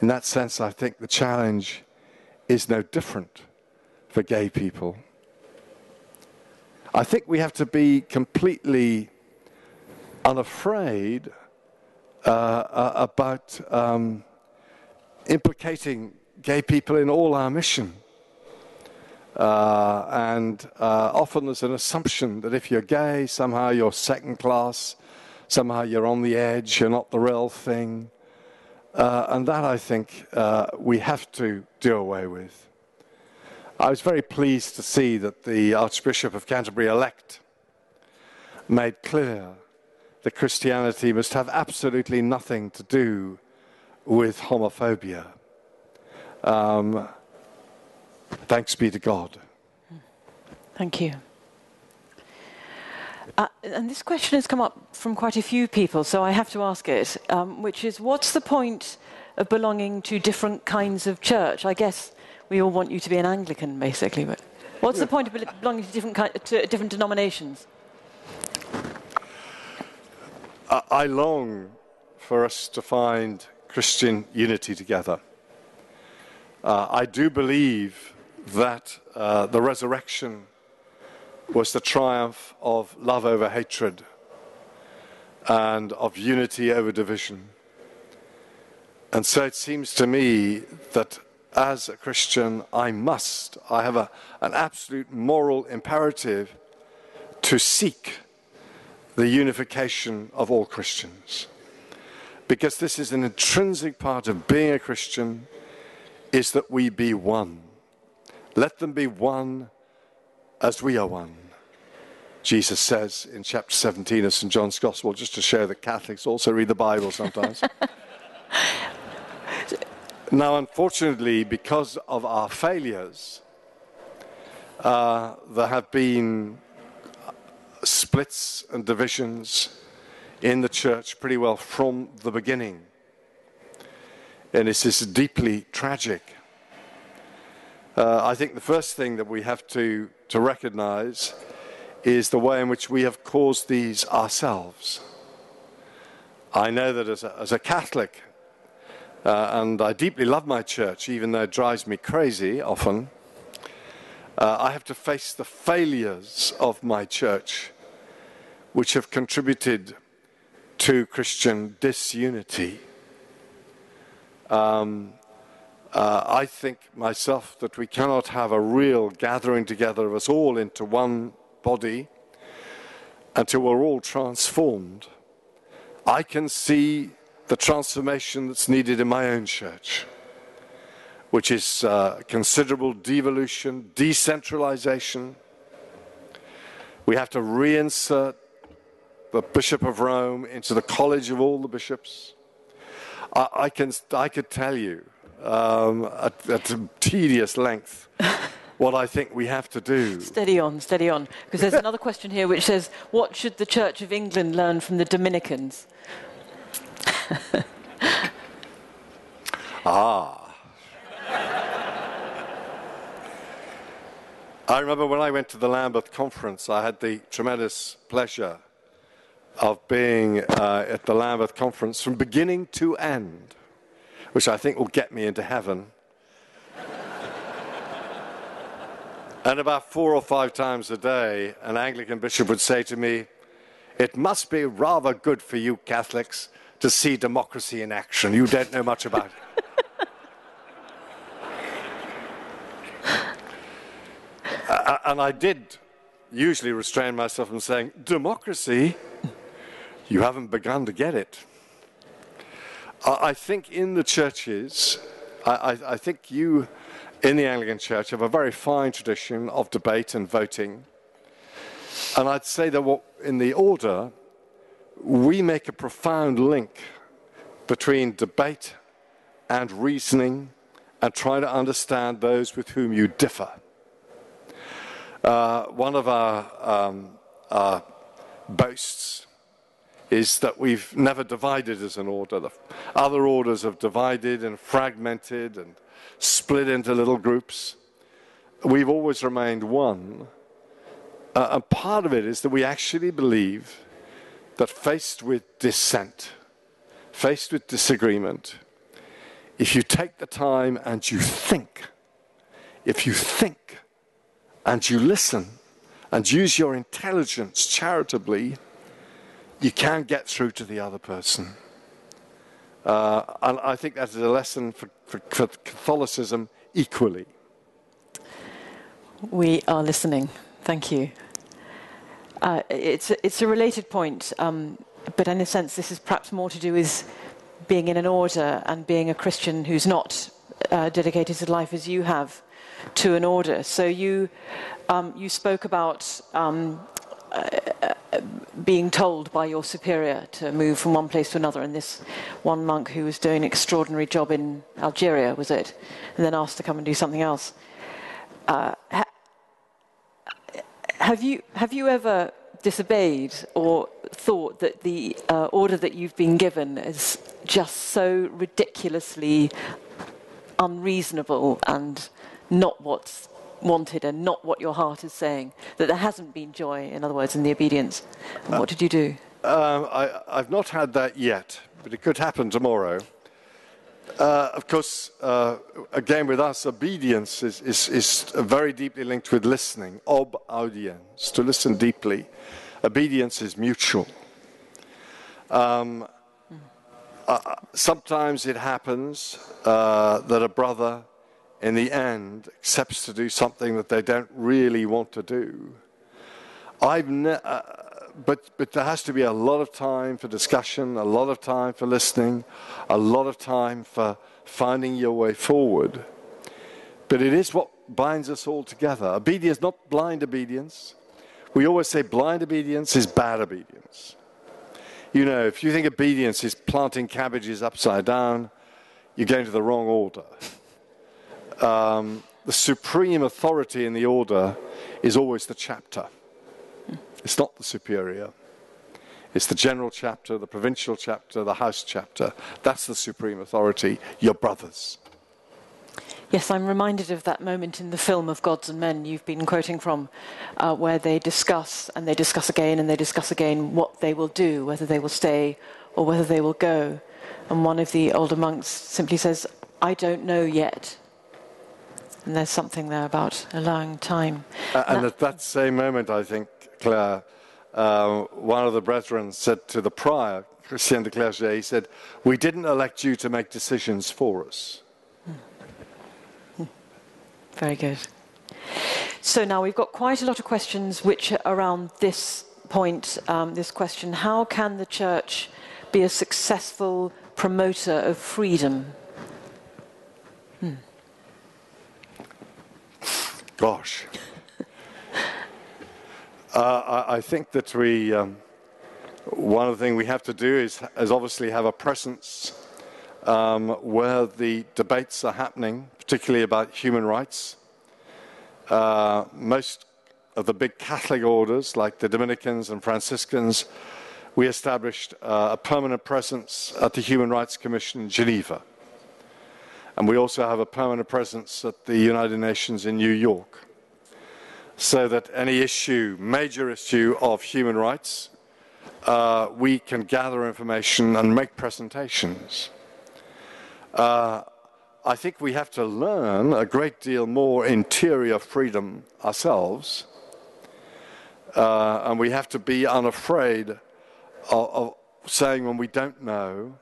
In that sense, I think the challenge is no different for gay people. I think we have to be completely unafraid uh, uh, about um, implicating gay people in all our mission. Uh, and uh, often there's an assumption that if you're gay, somehow you're second class, somehow you're on the edge, you're not the real thing. Uh, and that I think uh, we have to do away with. I was very pleased to see that the Archbishop of Canterbury elect made clear that Christianity must have absolutely nothing to do with homophobia. Um, thanks be to God. Thank you. Uh, and this question has come up from quite a few people, so I have to ask it, um, which is what's the point of belonging to different kinds of church? I guess we all want you to be an Anglican, basically, but what's the point of belonging to different, kind, to different denominations? I long for us to find Christian unity together. Uh, I do believe that uh, the resurrection was the triumph of love over hatred and of unity over division. And so it seems to me that as a Christian, I must, I have a, an absolute moral imperative to seek the unification of all Christians. Because this is an intrinsic part of being a Christian, is that we be one. Let them be one as we are one. Jesus says in chapter 17 of St. John's Gospel, just to show that Catholics also read the Bible sometimes. now, unfortunately, because of our failures, uh, there have been splits and divisions in the church pretty well from the beginning. And this is deeply tragic. Uh, I think the first thing that we have to, to recognize is the way in which we have caused these ourselves. I know that as a, as a Catholic, uh, and I deeply love my church, even though it drives me crazy often, uh, I have to face the failures of my church, which have contributed to Christian disunity. Um, uh, I think myself that we cannot have a real gathering together of us all into one body until we're all transformed. I can see the transformation that's needed in my own church, which is uh, considerable devolution, decentralization. We have to reinsert the Bishop of Rome into the College of all the bishops. I, I can, I could tell you um, at, at tedious length what I think we have to do. Steady on, steady on. Because there's another question here which says, What should the Church of England learn from the Dominicans? ah. I remember when I went to the Lambeth conference, I had the tremendous pleasure of being uh, at the Lambeth conference from beginning to end which I think will get me into heaven. and about four or five times a day, an Anglican bishop would say to me, It must be rather good for you Catholics to see democracy in action. You don't know much about it. uh, and I did usually restrain myself from saying, Democracy? You haven't begun to get it. I think in the churches, I, I, think you in the Anglican Church have a very fine tradition of debate and voting. And I'd say that in the order, we make a profound link between debate and reasoning and trying to understand those with whom you differ. Uh, one of our, um, our boasts is that we've never divided as an order. The other orders have divided and fragmented and split into little groups. We've always remained one. Uh, and part of it is that we actually believe that faced with dissent, faced with disagreement, if you take the time and you think, if you think and you listen and use your intelligence charitably, you can get through to the other person. Uh, and I think that is a lesson for, for, for Catholicism equally. We are listening. Thank you. Uh, it's, a, it's a related point, um, but in a sense, this is perhaps more to do with being in an order and being a Christian who's not uh, dedicated to life as you have to an order. So you, um, you spoke about um, being told by your superior to move from one place to another, and this one monk who was doing an extraordinary job in Algeria, was it? And then asked to come and do something else. Uh, ha- have, you, have you ever disobeyed or thought that the uh, order that you've been given is just so ridiculously unreasonable and not what's wanted and not what your heart is saying, that there hasn't been joy, in other words, in the obedience. And what did you do? Um, I, have not had that yet, but it could happen tomorrow. Uh, of course, uh, again, with us, obedience is, is, is, very deeply linked with listening. Ob audience, to listen deeply. Obedience is mutual. Um, uh, sometimes it happens uh, that a brother in the end accepts to do something that they don't really want to do. I've ne- uh, but, but there has to be a lot of time for discussion, a lot of time for listening, a lot of time for finding your way forward. But it is what binds us all together. Obedience, not blind obedience. We always say blind obedience is bad obedience. You know, if you think obedience is planting cabbages upside down, you're going to the wrong order um, the supreme authority in the order is always the chapter. It's not the superior. It's the general chapter, the provincial chapter, the house chapter. That's the supreme authority, your brothers. Yes, I'm reminded of that moment in the film of Gods and Men you've been quoting from, uh, where they discuss and they discuss again and they discuss again what they will do, whether they will stay or whether they will go. And one of the older monks simply says, I don't know yet. And there's something there about allowing time. Uh, and at that same moment, I think, Claire, uh, one of the brethren said to the prior, Christian de Chergé, he said, We didn't elect you to make decisions for us. Very good. So now we've got quite a lot of questions which are around this point, um, this question how can the church be a successful promoter of freedom? Gosh. uh, I, I, think that we, um, one of the things we have to do is, is obviously have a presence um, where the debates are happening, particularly about human rights. Uh, most of the big Catholic orders, like the Dominicans and Franciscans, we established uh, a permanent presence at the Human Rights Commission in Geneva. And we also have a permanent presence at the United Nations in New York. So that any issue, major issue of human rights, uh, we can gather information and make presentations. Uh, I think we have to learn a great deal more interior freedom ourselves. Uh, and we have to be unafraid of, of saying when we don't know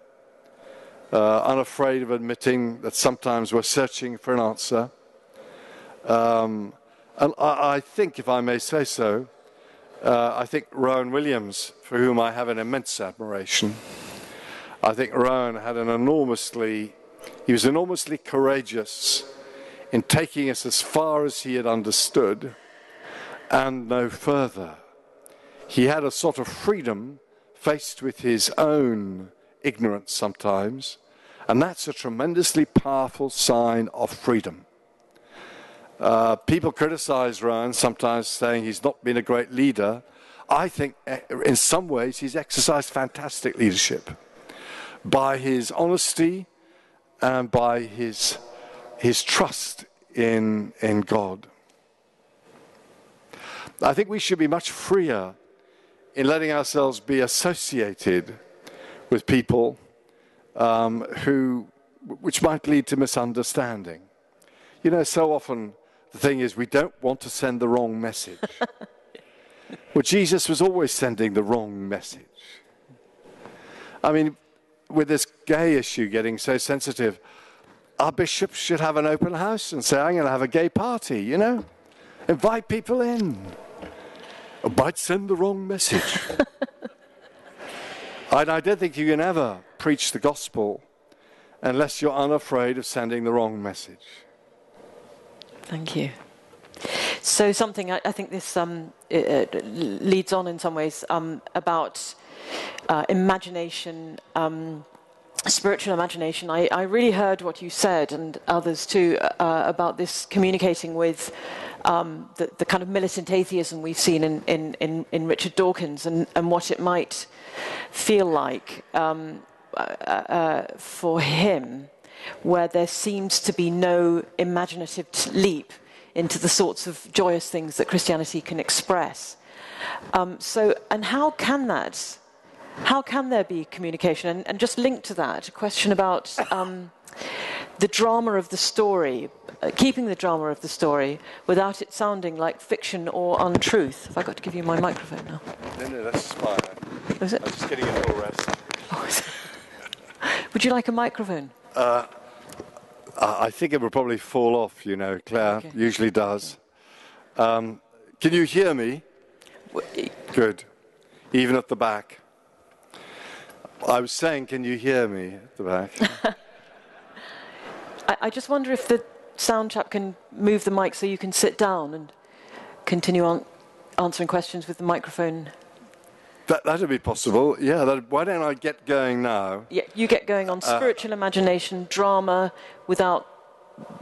uh, unafraid of admitting that sometimes we're searching for an answer. Um, and I, I, think, if I may say so, uh, I think Rowan Williams, for whom I have an immense admiration, I think Rowan had an enormously, he was enormously courageous in taking us as far as he had understood and no further. He had a sort of freedom faced with his own ignorance sometimes, and that's a tremendously powerful sign of freedom. Uh, people criticize Rowan sometimes saying he's not been a great leader. I think eh, in some ways he's exercised fantastic leadership by his honesty and by his, his trust in, in God. I think we should be much freer in letting ourselves be associated with people um, who, which might lead to misunderstanding. You know, so often the thing is we don't want to send the wrong message. well, Jesus was always sending the wrong message. I mean, with this gay issue getting so sensitive, our bishops should have an open house and say, I'm going to have a gay party, you know? Invite people in. Or might send the wrong message. and I don't think you can ever preach the gospel unless you're unafraid of sending the wrong message. Thank you. So, something I, I think this um, it, it leads on in some ways um, about uh, imagination, um, spiritual imagination. I, I, really heard what you said, and others too, uh, about this communicating with um, the, the, kind of militant atheism we've seen in, in, in, in Richard Dawkins and, and, what it might feel like um, uh, uh, for him, where there seems to be no imaginative leap into the sorts of joyous things that Christianity can express. Um, so, and how can that how can there be communication? And, and just linked to that, a question about um, the drama of the story, uh, keeping the drama of the story without it sounding like fiction or untruth. Have I got to give you my microphone now? No, no, that's fine. Is it? I'm just getting a little rest. Oh, would you like a microphone? Uh, I think it would probably fall off, you know, Claire okay. usually does. Um, can you hear me? Good. Even at the back. I was saying, can you hear me at the back? I, I, just wonder if the sound chap can move the mic so you can sit down and continue on answering questions with the microphone. That, that'd be possible. Yeah, that, why don't I get going now? Yeah, you get going on uh, spiritual imagination, drama, without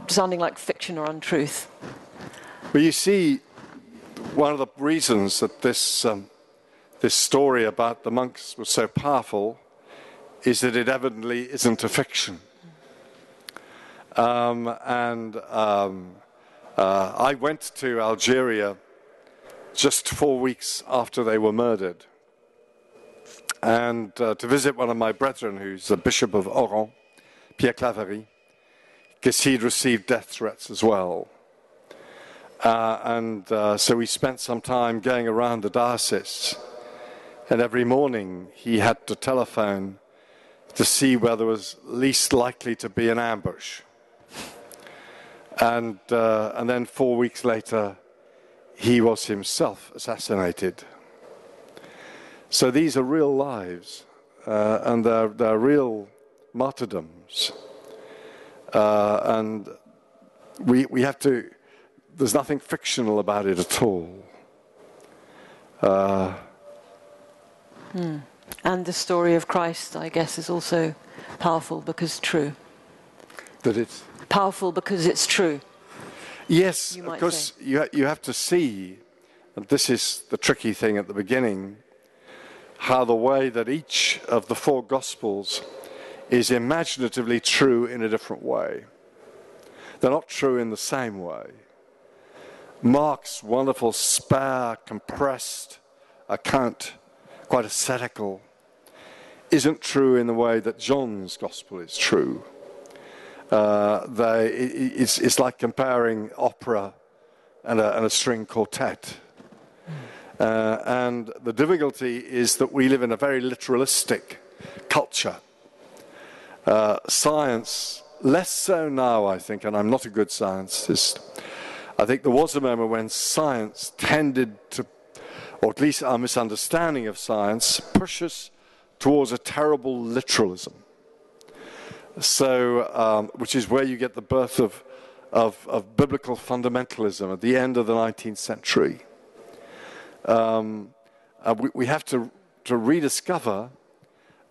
sounding like fiction or untruth. Well, you see, one of the reasons that this, um, this story about the monks was so powerful is that it evidently isn't a fiction. Um, and um, uh, I went to Algeria just four weeks after they were murdered and uh, to visit one of my brethren who's the Bishop of Oran, Pierre Claverie, because he'd received death threats as well. Uh, and uh, so we spent some time going around the diocese. And every morning he had to telephone to see where there was least likely to be an ambush. And, uh, and then four weeks later, he was himself assassinated. So these are real lives, uh, and they're, they're real martyrdoms. Uh, and we, we have to, there's nothing fictional about it at all. Hmm. And the story of Christ, I guess, is also powerful because true. That it's powerful because it's true. Yes, because you, you have to see, and this is the tricky thing at the beginning, how the way that each of the four Gospels is imaginatively true in a different way. They're not true in the same way. Mark's wonderful, spare, compressed account, quite ascetical, isn't true in the way that John's gospel is true. Uh, they, it's, it's, like comparing opera and a, and a string quartet. Uh, and the difficulty is that we live in a very literalistic culture. Uh, science, less so now, I think, and I'm not a good scientist. I think there was a moment when science tended to, or at least our misunderstanding of science, push us towards a terrible literalism. So, um, which is where you get the birth of, of, of, biblical fundamentalism at the end of the 19th century. Um, uh, we, we, have to, to rediscover,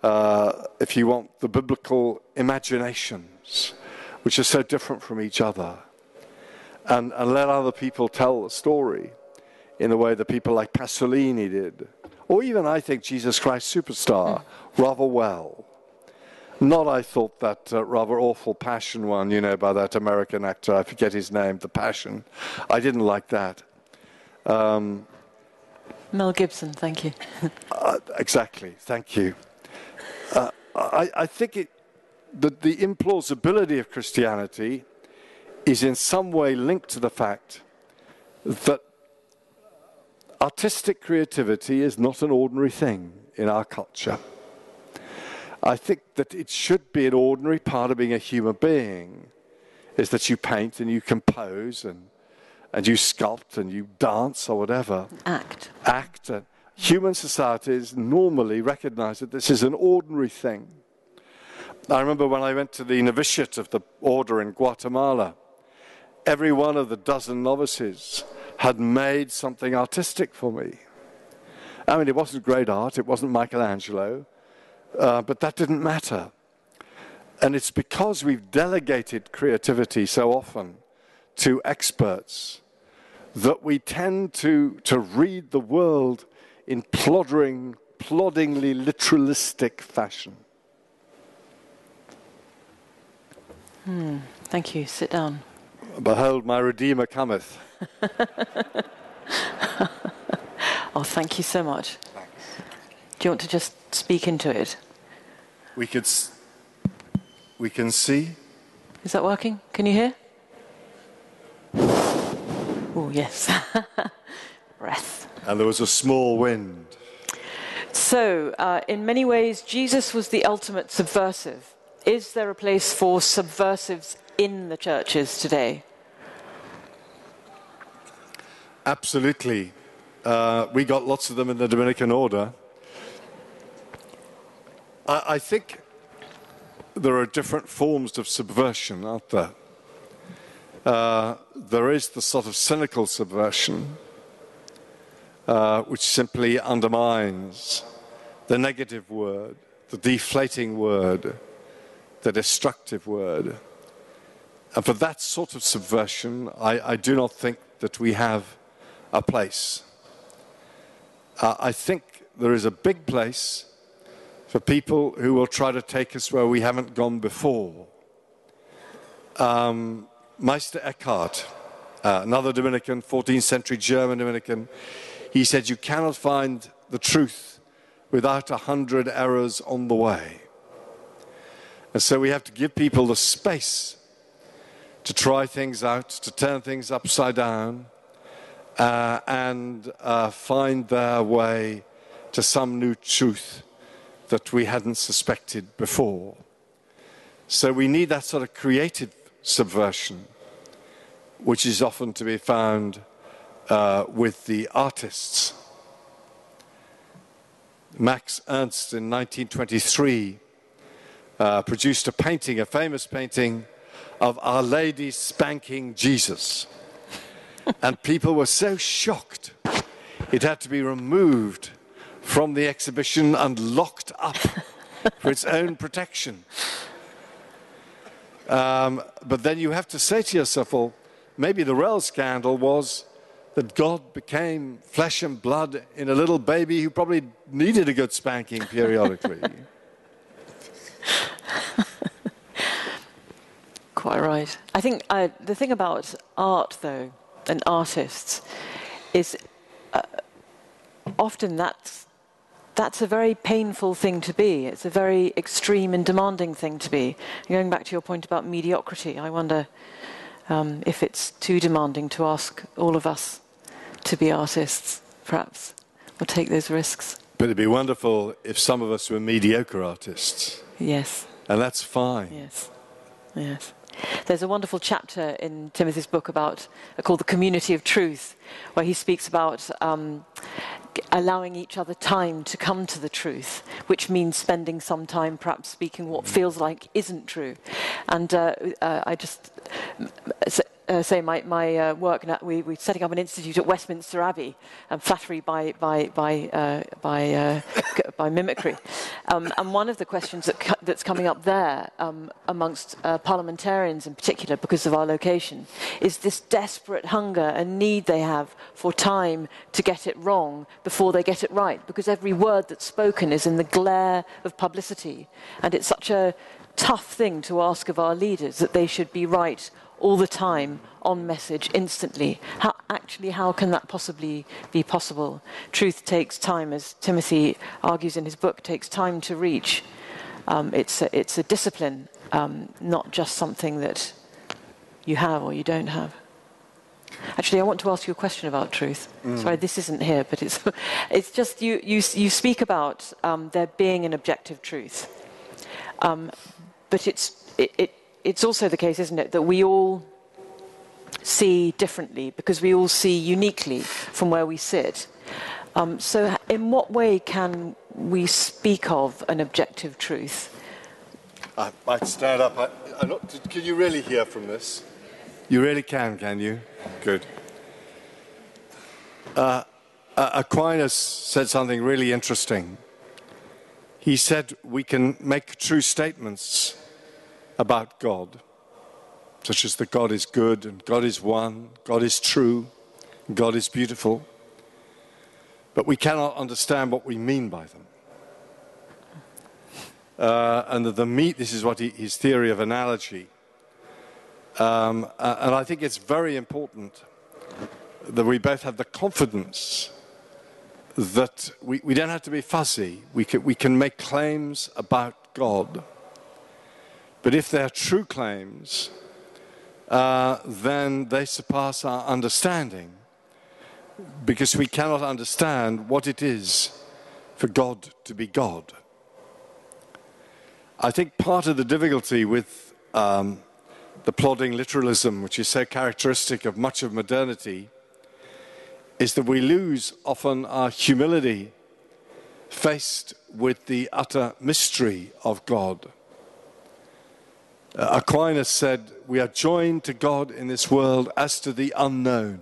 uh, if you want, the biblical imaginations, which are so different from each other, and, and let other people tell the story in the way that people like Pasolini did, or even I think Jesus Christ Superstar rather well. Not, I thought, that uh, rather awful Passion one, you know, by that American actor, I forget his name, The Passion. I didn't like that. Um, Mel Gibson, thank you. uh, exactly, thank you. Uh, I, I, think it, the, the implausibility of Christianity is in some way linked to the fact that artistic creativity is not an ordinary thing in our culture. I think that it should be an ordinary part of being a human being, is that you paint and you compose and, and you sculpt and you dance or whatever. Act. Act. And human societies normally recognize that this is an ordinary thing. I remember when I went to the novitiate of the order in Guatemala, every one of the dozen novices had made something artistic for me. I mean, it wasn't great art, it wasn't Michelangelo, uh, but that didn't matter. And it's because we've delegated creativity so often to experts that we tend to, to read the world in plodding, ploddingly literalistic fashion. Hmm. Thank you. Sit down. Behold, my Redeemer cometh. oh, thank you so much. Do you want to just speak into it? We could. S- we can see. Is that working? Can you hear? Oh, yes. Breath. And there was a small wind. So, uh, in many ways, Jesus was the ultimate subversive. Is there a place for subversives in the churches today? Absolutely. Uh, we got lots of them in the Dominican order. I, I think there are different forms of subversion, aren't there? Uh, there is the sort of cynical subversion, uh, which simply undermines the negative word, the deflating word, the destructive word. And for that sort of subversion, I, I do not think that we have a place. Uh, I think there is a big place for people who will try to take us where we haven't gone before. Um, Meister Eckhart, uh, another Dominican, 14th century German Dominican, he said, You cannot find the truth without a hundred errors on the way. And so we have to give people the space to try things out, to turn things upside down, uh, and uh, find their way to some new truth that we hadn't suspected before. So we need that sort of creative subversion, which is often to be found uh, with the artists. Max Ernst in 1923 uh, produced a painting, a famous painting of Our Lady spanking Jesus. and people were so shocked, it had to be removed from the exhibition and locked up for its own protection. Um, but then you have to say to yourself, well, maybe the real scandal was that God became flesh and blood in a little baby who probably needed a good spanking periodically. Quite right. I think uh, the thing about art, though, and artists, is uh, often that's that's a very painful thing to be. It's a very extreme and demanding thing to be. Going back to your point about mediocrity, I wonder um, if it's too demanding to ask all of us to be artists, perhaps, or take those risks. But it'd be wonderful if some of us were mediocre artists. Yes. And that's fine. Yes. Yes. There's a wonderful chapter in Timothy's book about uh, called the community of truth, where he speaks about um, allowing each other time to come to the truth, which means spending some time perhaps speaking what feels like isn't true. And uh, uh, I just, uh, say my, my uh, work, we, we're setting up an institute at Westminster Abbey, um, flattery by, by, by, uh, by, uh, by mimicry. Um, and one of the questions that that's coming up there, um, amongst uh, parliamentarians in particular, because of our location, is this desperate hunger and need they have for time to get it wrong before they get it right, because every word that's spoken is in the glare of publicity. And it's such a tough thing to ask of our leaders that they should be right all the time on message instantly. How, actually, how can that possibly be possible? Truth takes time, as Timothy argues in his book, takes time to reach. Um, it's, a, it's a discipline, um, not just something that you have or you don't have. Actually, I want to ask you a question about truth. Mm. Sorry, this isn't here, but it's, it's just you, you, you speak about um, there being an objective truth. Um, but it's, it, it, it's also the case, isn't it, that we all see differently because we all see uniquely from where we sit. Um, so, in what way can we speak of an objective truth? I might stand up. I, not, can you really hear from this? You really can, can you? Good. Uh, uh, Aquinas said something really interesting. He said we can make true statements about God, such as that God is good and God is one, God is true, God is beautiful, but we cannot understand what we mean by them. Uh, and the meat, this is what he, his theory of analogy. Um, uh, and I think it's very important that we both have the confidence that we, we don't have to be fuzzy. We can, we can make claims about God but if they're true claims, uh, then they surpass our understanding because we cannot understand what it is for God to be God. I think part of the difficulty with um, the plodding literalism, which is so characteristic of much of modernity, is that we lose often our humility faced with the utter mystery of God. Uh, Aquinas said, We are joined to God in this world as to the unknown.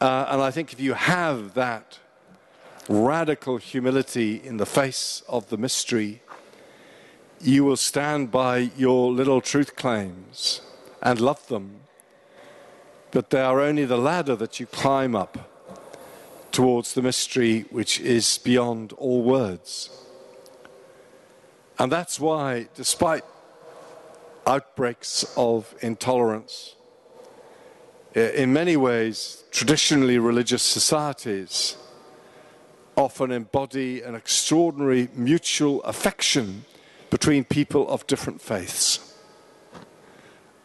Uh, and I think if you have that radical humility in the face of the mystery, you will stand by your little truth claims and love them. But they are only the ladder that you climb up towards the mystery which is beyond all words. And that's why, despite outbreaks of intolerance, in many ways, traditionally religious societies often embody an extraordinary mutual affection between people of different faiths.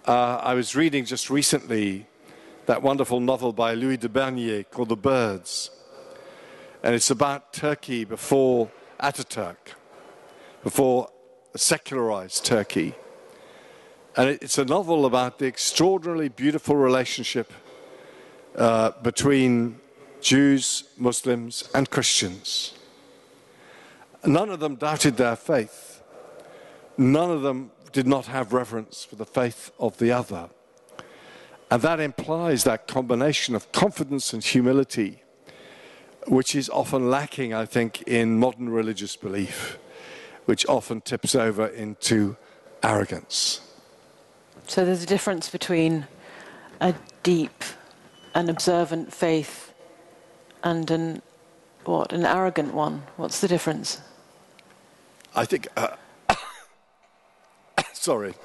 Uh, I was reading just recently that wonderful novel by Louis de Bernières called The Birds, and it's about Turkey before Ataturk before a secularized Turkey. And it's a novel about the extraordinarily beautiful relationship uh, between Jews, Muslims, and Christians. None of them doubted their faith. None of them did not have reverence for the faith of the other. And that implies that combination of confidence and humility, which is often lacking, I think, in modern religious belief which often tips over into arrogance. So there's a difference between a deep and observant faith and an what an arrogant one. What's the difference? I think. Uh, sorry.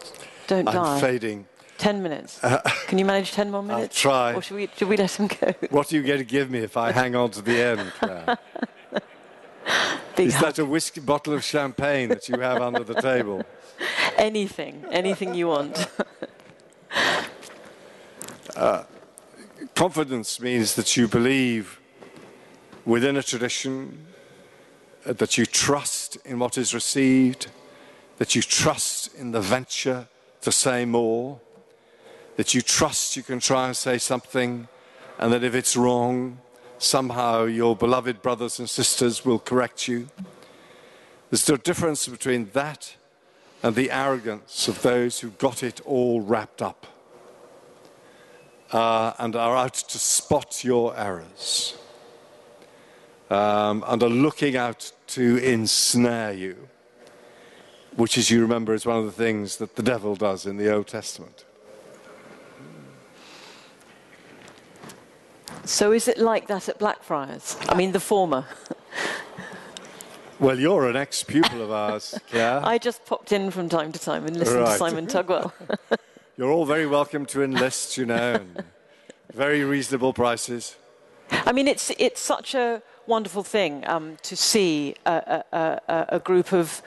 Don't I'm die. fading. Ten minutes. Uh, Can you manage ten more minutes? I'll try. Or should we, should we let him go? What are you going to give me if I hang on to the end? Big Is hug. that a whiskey bottle of champagne that you have under the table? Anything, anything you want. uh, confidence means that you believe within a tradition, uh, that you trust in what is received, that you trust in the venture to say more, that you trust you can try and say something, and that if it's wrong, somehow your beloved brothers and sisters will correct you. There's a difference between that and the arrogance of those who got it all wrapped up uh, and are out to spot your errors um, and are looking out to ensnare you, which, as you remember, is one of the things that the devil does in the Old Testament. So, is it like that at Blackfriars? I mean, the former. Well, you're an ex pupil of ours, Claire. I just popped in from time to time and listened Right. to Simon Tugwell. You're all very welcome to enlist, you know, and very reasonable prices. I mean, it's, it's such a wonderful thing um, to see a, a, a, a group of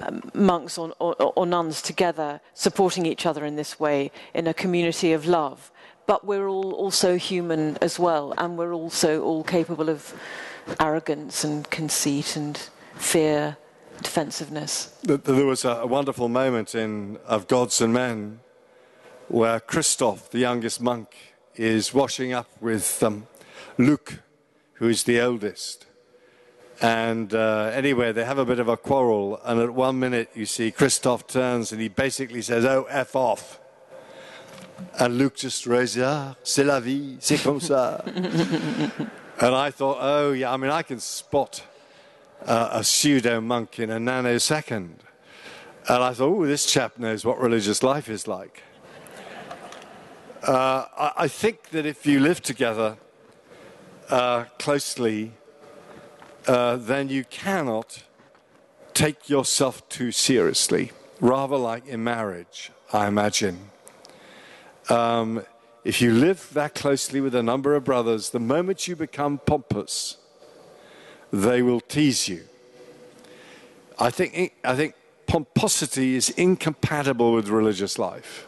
um, monks or, or, or nuns together supporting each other in this way in a community of love. But we're all also human as well, and we're also all capable of arrogance and conceit and fear, defensiveness. There was a wonderful moment in Of Gods and Men where Christophe, the youngest monk, is washing up with um, Luke, who is the eldest. And uh, anyway, they have a bit of a quarrel, and at one minute you see Christophe turns and he basically says, Oh, F off. And Luke just raises, Ah, c'est la vie, c'est comme ça. and I thought, Oh, yeah, I mean, I can spot uh, a pseudo monk in a nanosecond. And I thought, oh, this chap knows what religious life is like. Uh, I, I think that if you live together uh, closely, uh, then you cannot take yourself too seriously, rather like in marriage, I imagine. Um, if you live that closely with a number of brothers, the moment you become pompous, they will tease you. I think, I think pomposity is incompatible with religious life.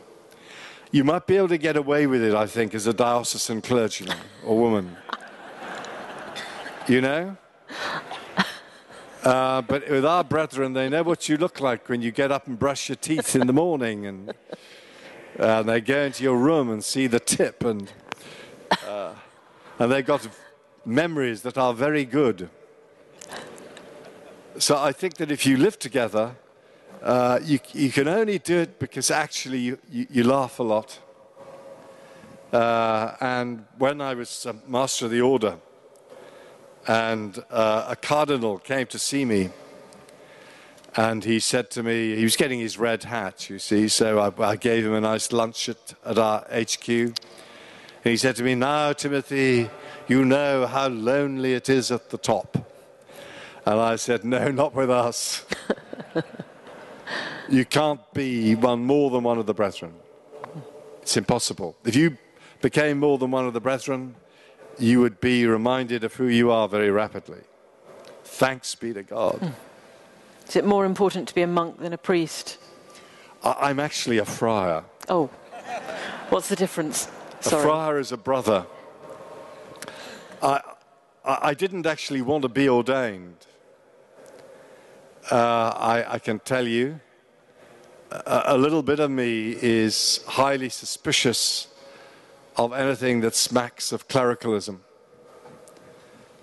You might be able to get away with it, I think, as a diocesan clergyman or woman. You know? Uh, but with our brethren, they know what you look like when you get up and brush your teeth in the morning, and uh, they go into your room and see the tip, and uh, and they've got memories that are very good. So I think that if you live together, uh, you, you can only do it because actually you, you, you laugh a lot. Uh, and when I was uh, master of the order, and uh, a cardinal came to see me, and he said to me, he was getting his red hat, you see, so I, I gave him a nice lunch at, at our HQ. And he said to me, Now, Timothy, you know how lonely it is at the top. And I said, No, not with us. you can't be one more than one of the brethren. It's impossible. If you became more than one of the brethren, you would be reminded of who you are very rapidly. Thanks be to God. Is it more important to be a monk than a priest? I- I'm actually a friar. Oh, what's the difference? A friar is a brother. I, I I didn't actually want to be ordained. Uh, I, I can tell you, a, a little bit of me is highly suspicious of anything that smacks of clericalism,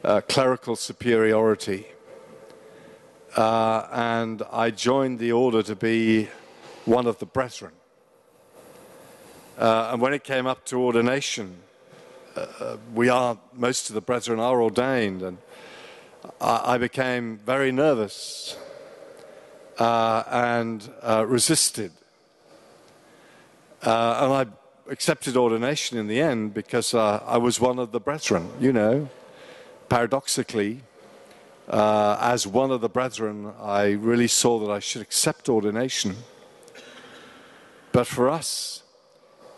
uh, clerical superiority. Uh, and I joined the order to be one of the brethren. Uh, and when it came up to ordination, uh, we are, most of the brethren are ordained, and I, I became very nervous uh, and uh, resisted. Uh, and I accepted ordination in the end because uh, I was one of the brethren, you know. Paradoxically, uh, as one of the brethren, I really saw that I should accept ordination. But for us,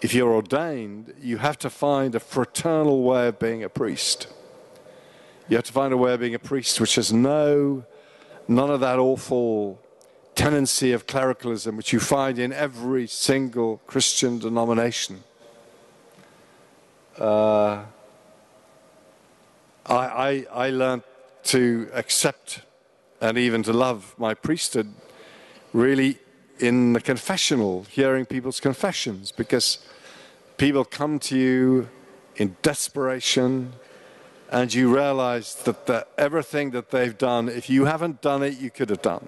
if you're ordained, you have to find a fraternal way of being a priest. You have to find a way of being a priest which has no, none of that awful tendency of clericalism which you find in every single Christian denomination. Uh, I, I, I learned to accept and even to love my priesthood really in the confessional, hearing people's confessions, because people come to you in desperation and you realize that the, everything that they've done, if you haven't done it, you could have done.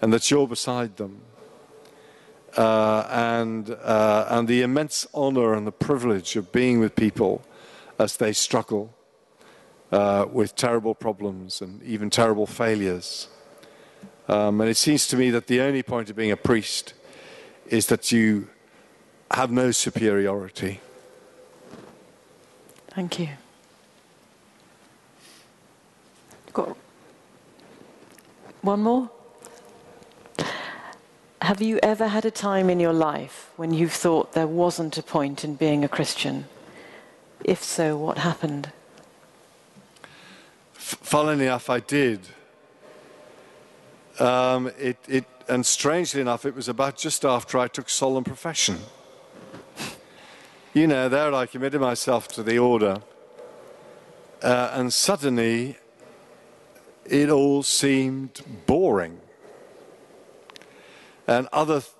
and that you're beside them. Uh, and, uh, and the immense honor and the privilege of being with people as they struggle uh, with terrible problems and even terrible failures. Um, and it seems to me that the only point of being a priest is that you have no superiority. Thank you. Got one more? Have you ever had a time in your life when you've thought there wasn't a point in being a Christian? If so, what happened? Funnily enough, I did. Um, it, it, and strangely enough, it was about just after I took solemn profession. You know, there I committed myself to the order, uh, and suddenly it all seemed boring. And other th-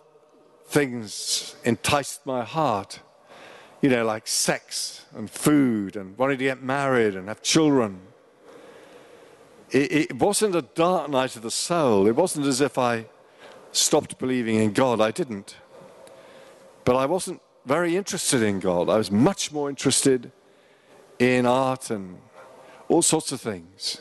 things enticed my heart, you know, like sex and food and wanting to get married and have children. It, it wasn't a dark night of the soul. It wasn't as if I stopped believing in God. I didn't. But I wasn't very interested in God. I was much more interested in art and all sorts of things.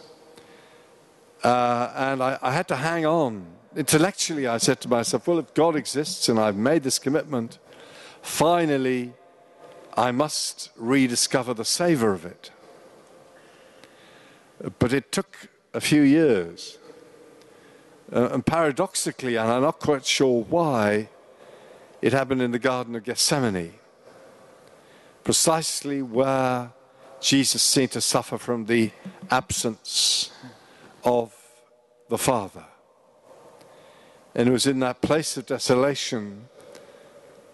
Uh, and I, I, had to hang on. Intellectually, I said to myself, well, if God exists and I've made this commitment, finally, I must rediscover the savor of it. But it took a few years. Uh, and paradoxically, and I'm not quite sure why, it happened in the Garden of Gethsemane, precisely where Jesus seemed to suffer from the absence of the Father. And it was in that place of desolation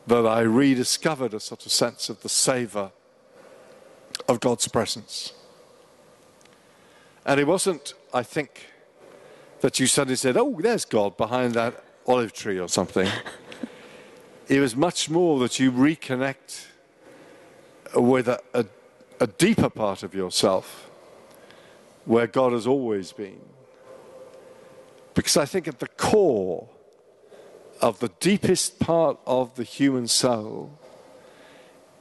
that I rediscovered a sort of sense of the savor of God's presence. And it wasn't, I think, that you suddenly said, oh, there's God behind that olive tree or something. it was much more that you reconnect with a, a, a deeper part of yourself where God has always been. Because I think at the core of the deepest part of the human soul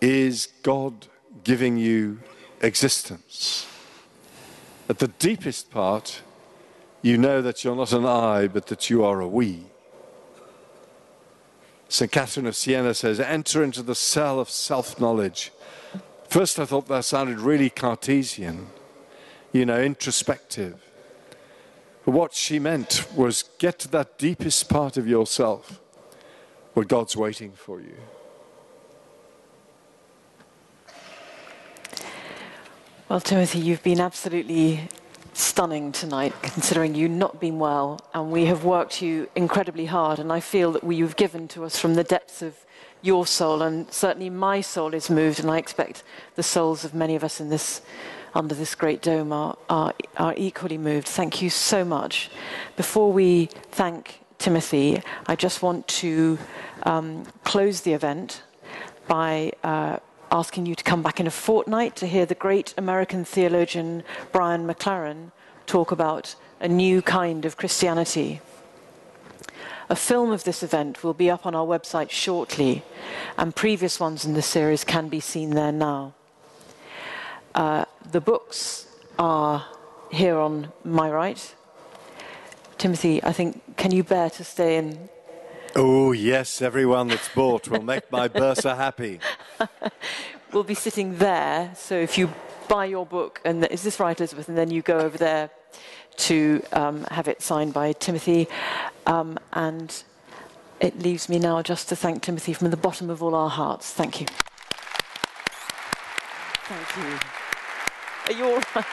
is God giving you existence. At the deepest part, you know that you're not an I, but that you are a we. St. Catherine of Siena says, enter into the cell of self knowledge. First, I thought that sounded really Cartesian, you know, introspective. But what she meant was get to that deepest part of yourself where God's waiting for you. Well, Timothy, you've been absolutely stunning tonight, considering you not been well, and we have worked you incredibly hard. And I feel that you've given to us from the depths of your soul, and certainly my soul is moved, and I expect the souls of many of us in this under this great dome are, are, are equally moved. Thank you so much. Before we thank Timothy, I just want to um, close the event by uh, asking you to come back in a fortnight to hear the great American theologian Brian McLaren talk about a new kind of Christianity. A film of this event will be up on our website shortly, and previous ones in the series can be seen there now. Uh, the books are here on my right. Timothy, I think, can you bear to stay in? Oh, yes, everyone that's bought will make my bursar happy. we'll be sitting there, so if you buy your book, and is this right, Elizabeth? And then you go over there to um, have it signed by Timothy. Um, and it leaves me now just to thank Timothy from the bottom of all our hearts. Thank you. Thank you. Are you all right?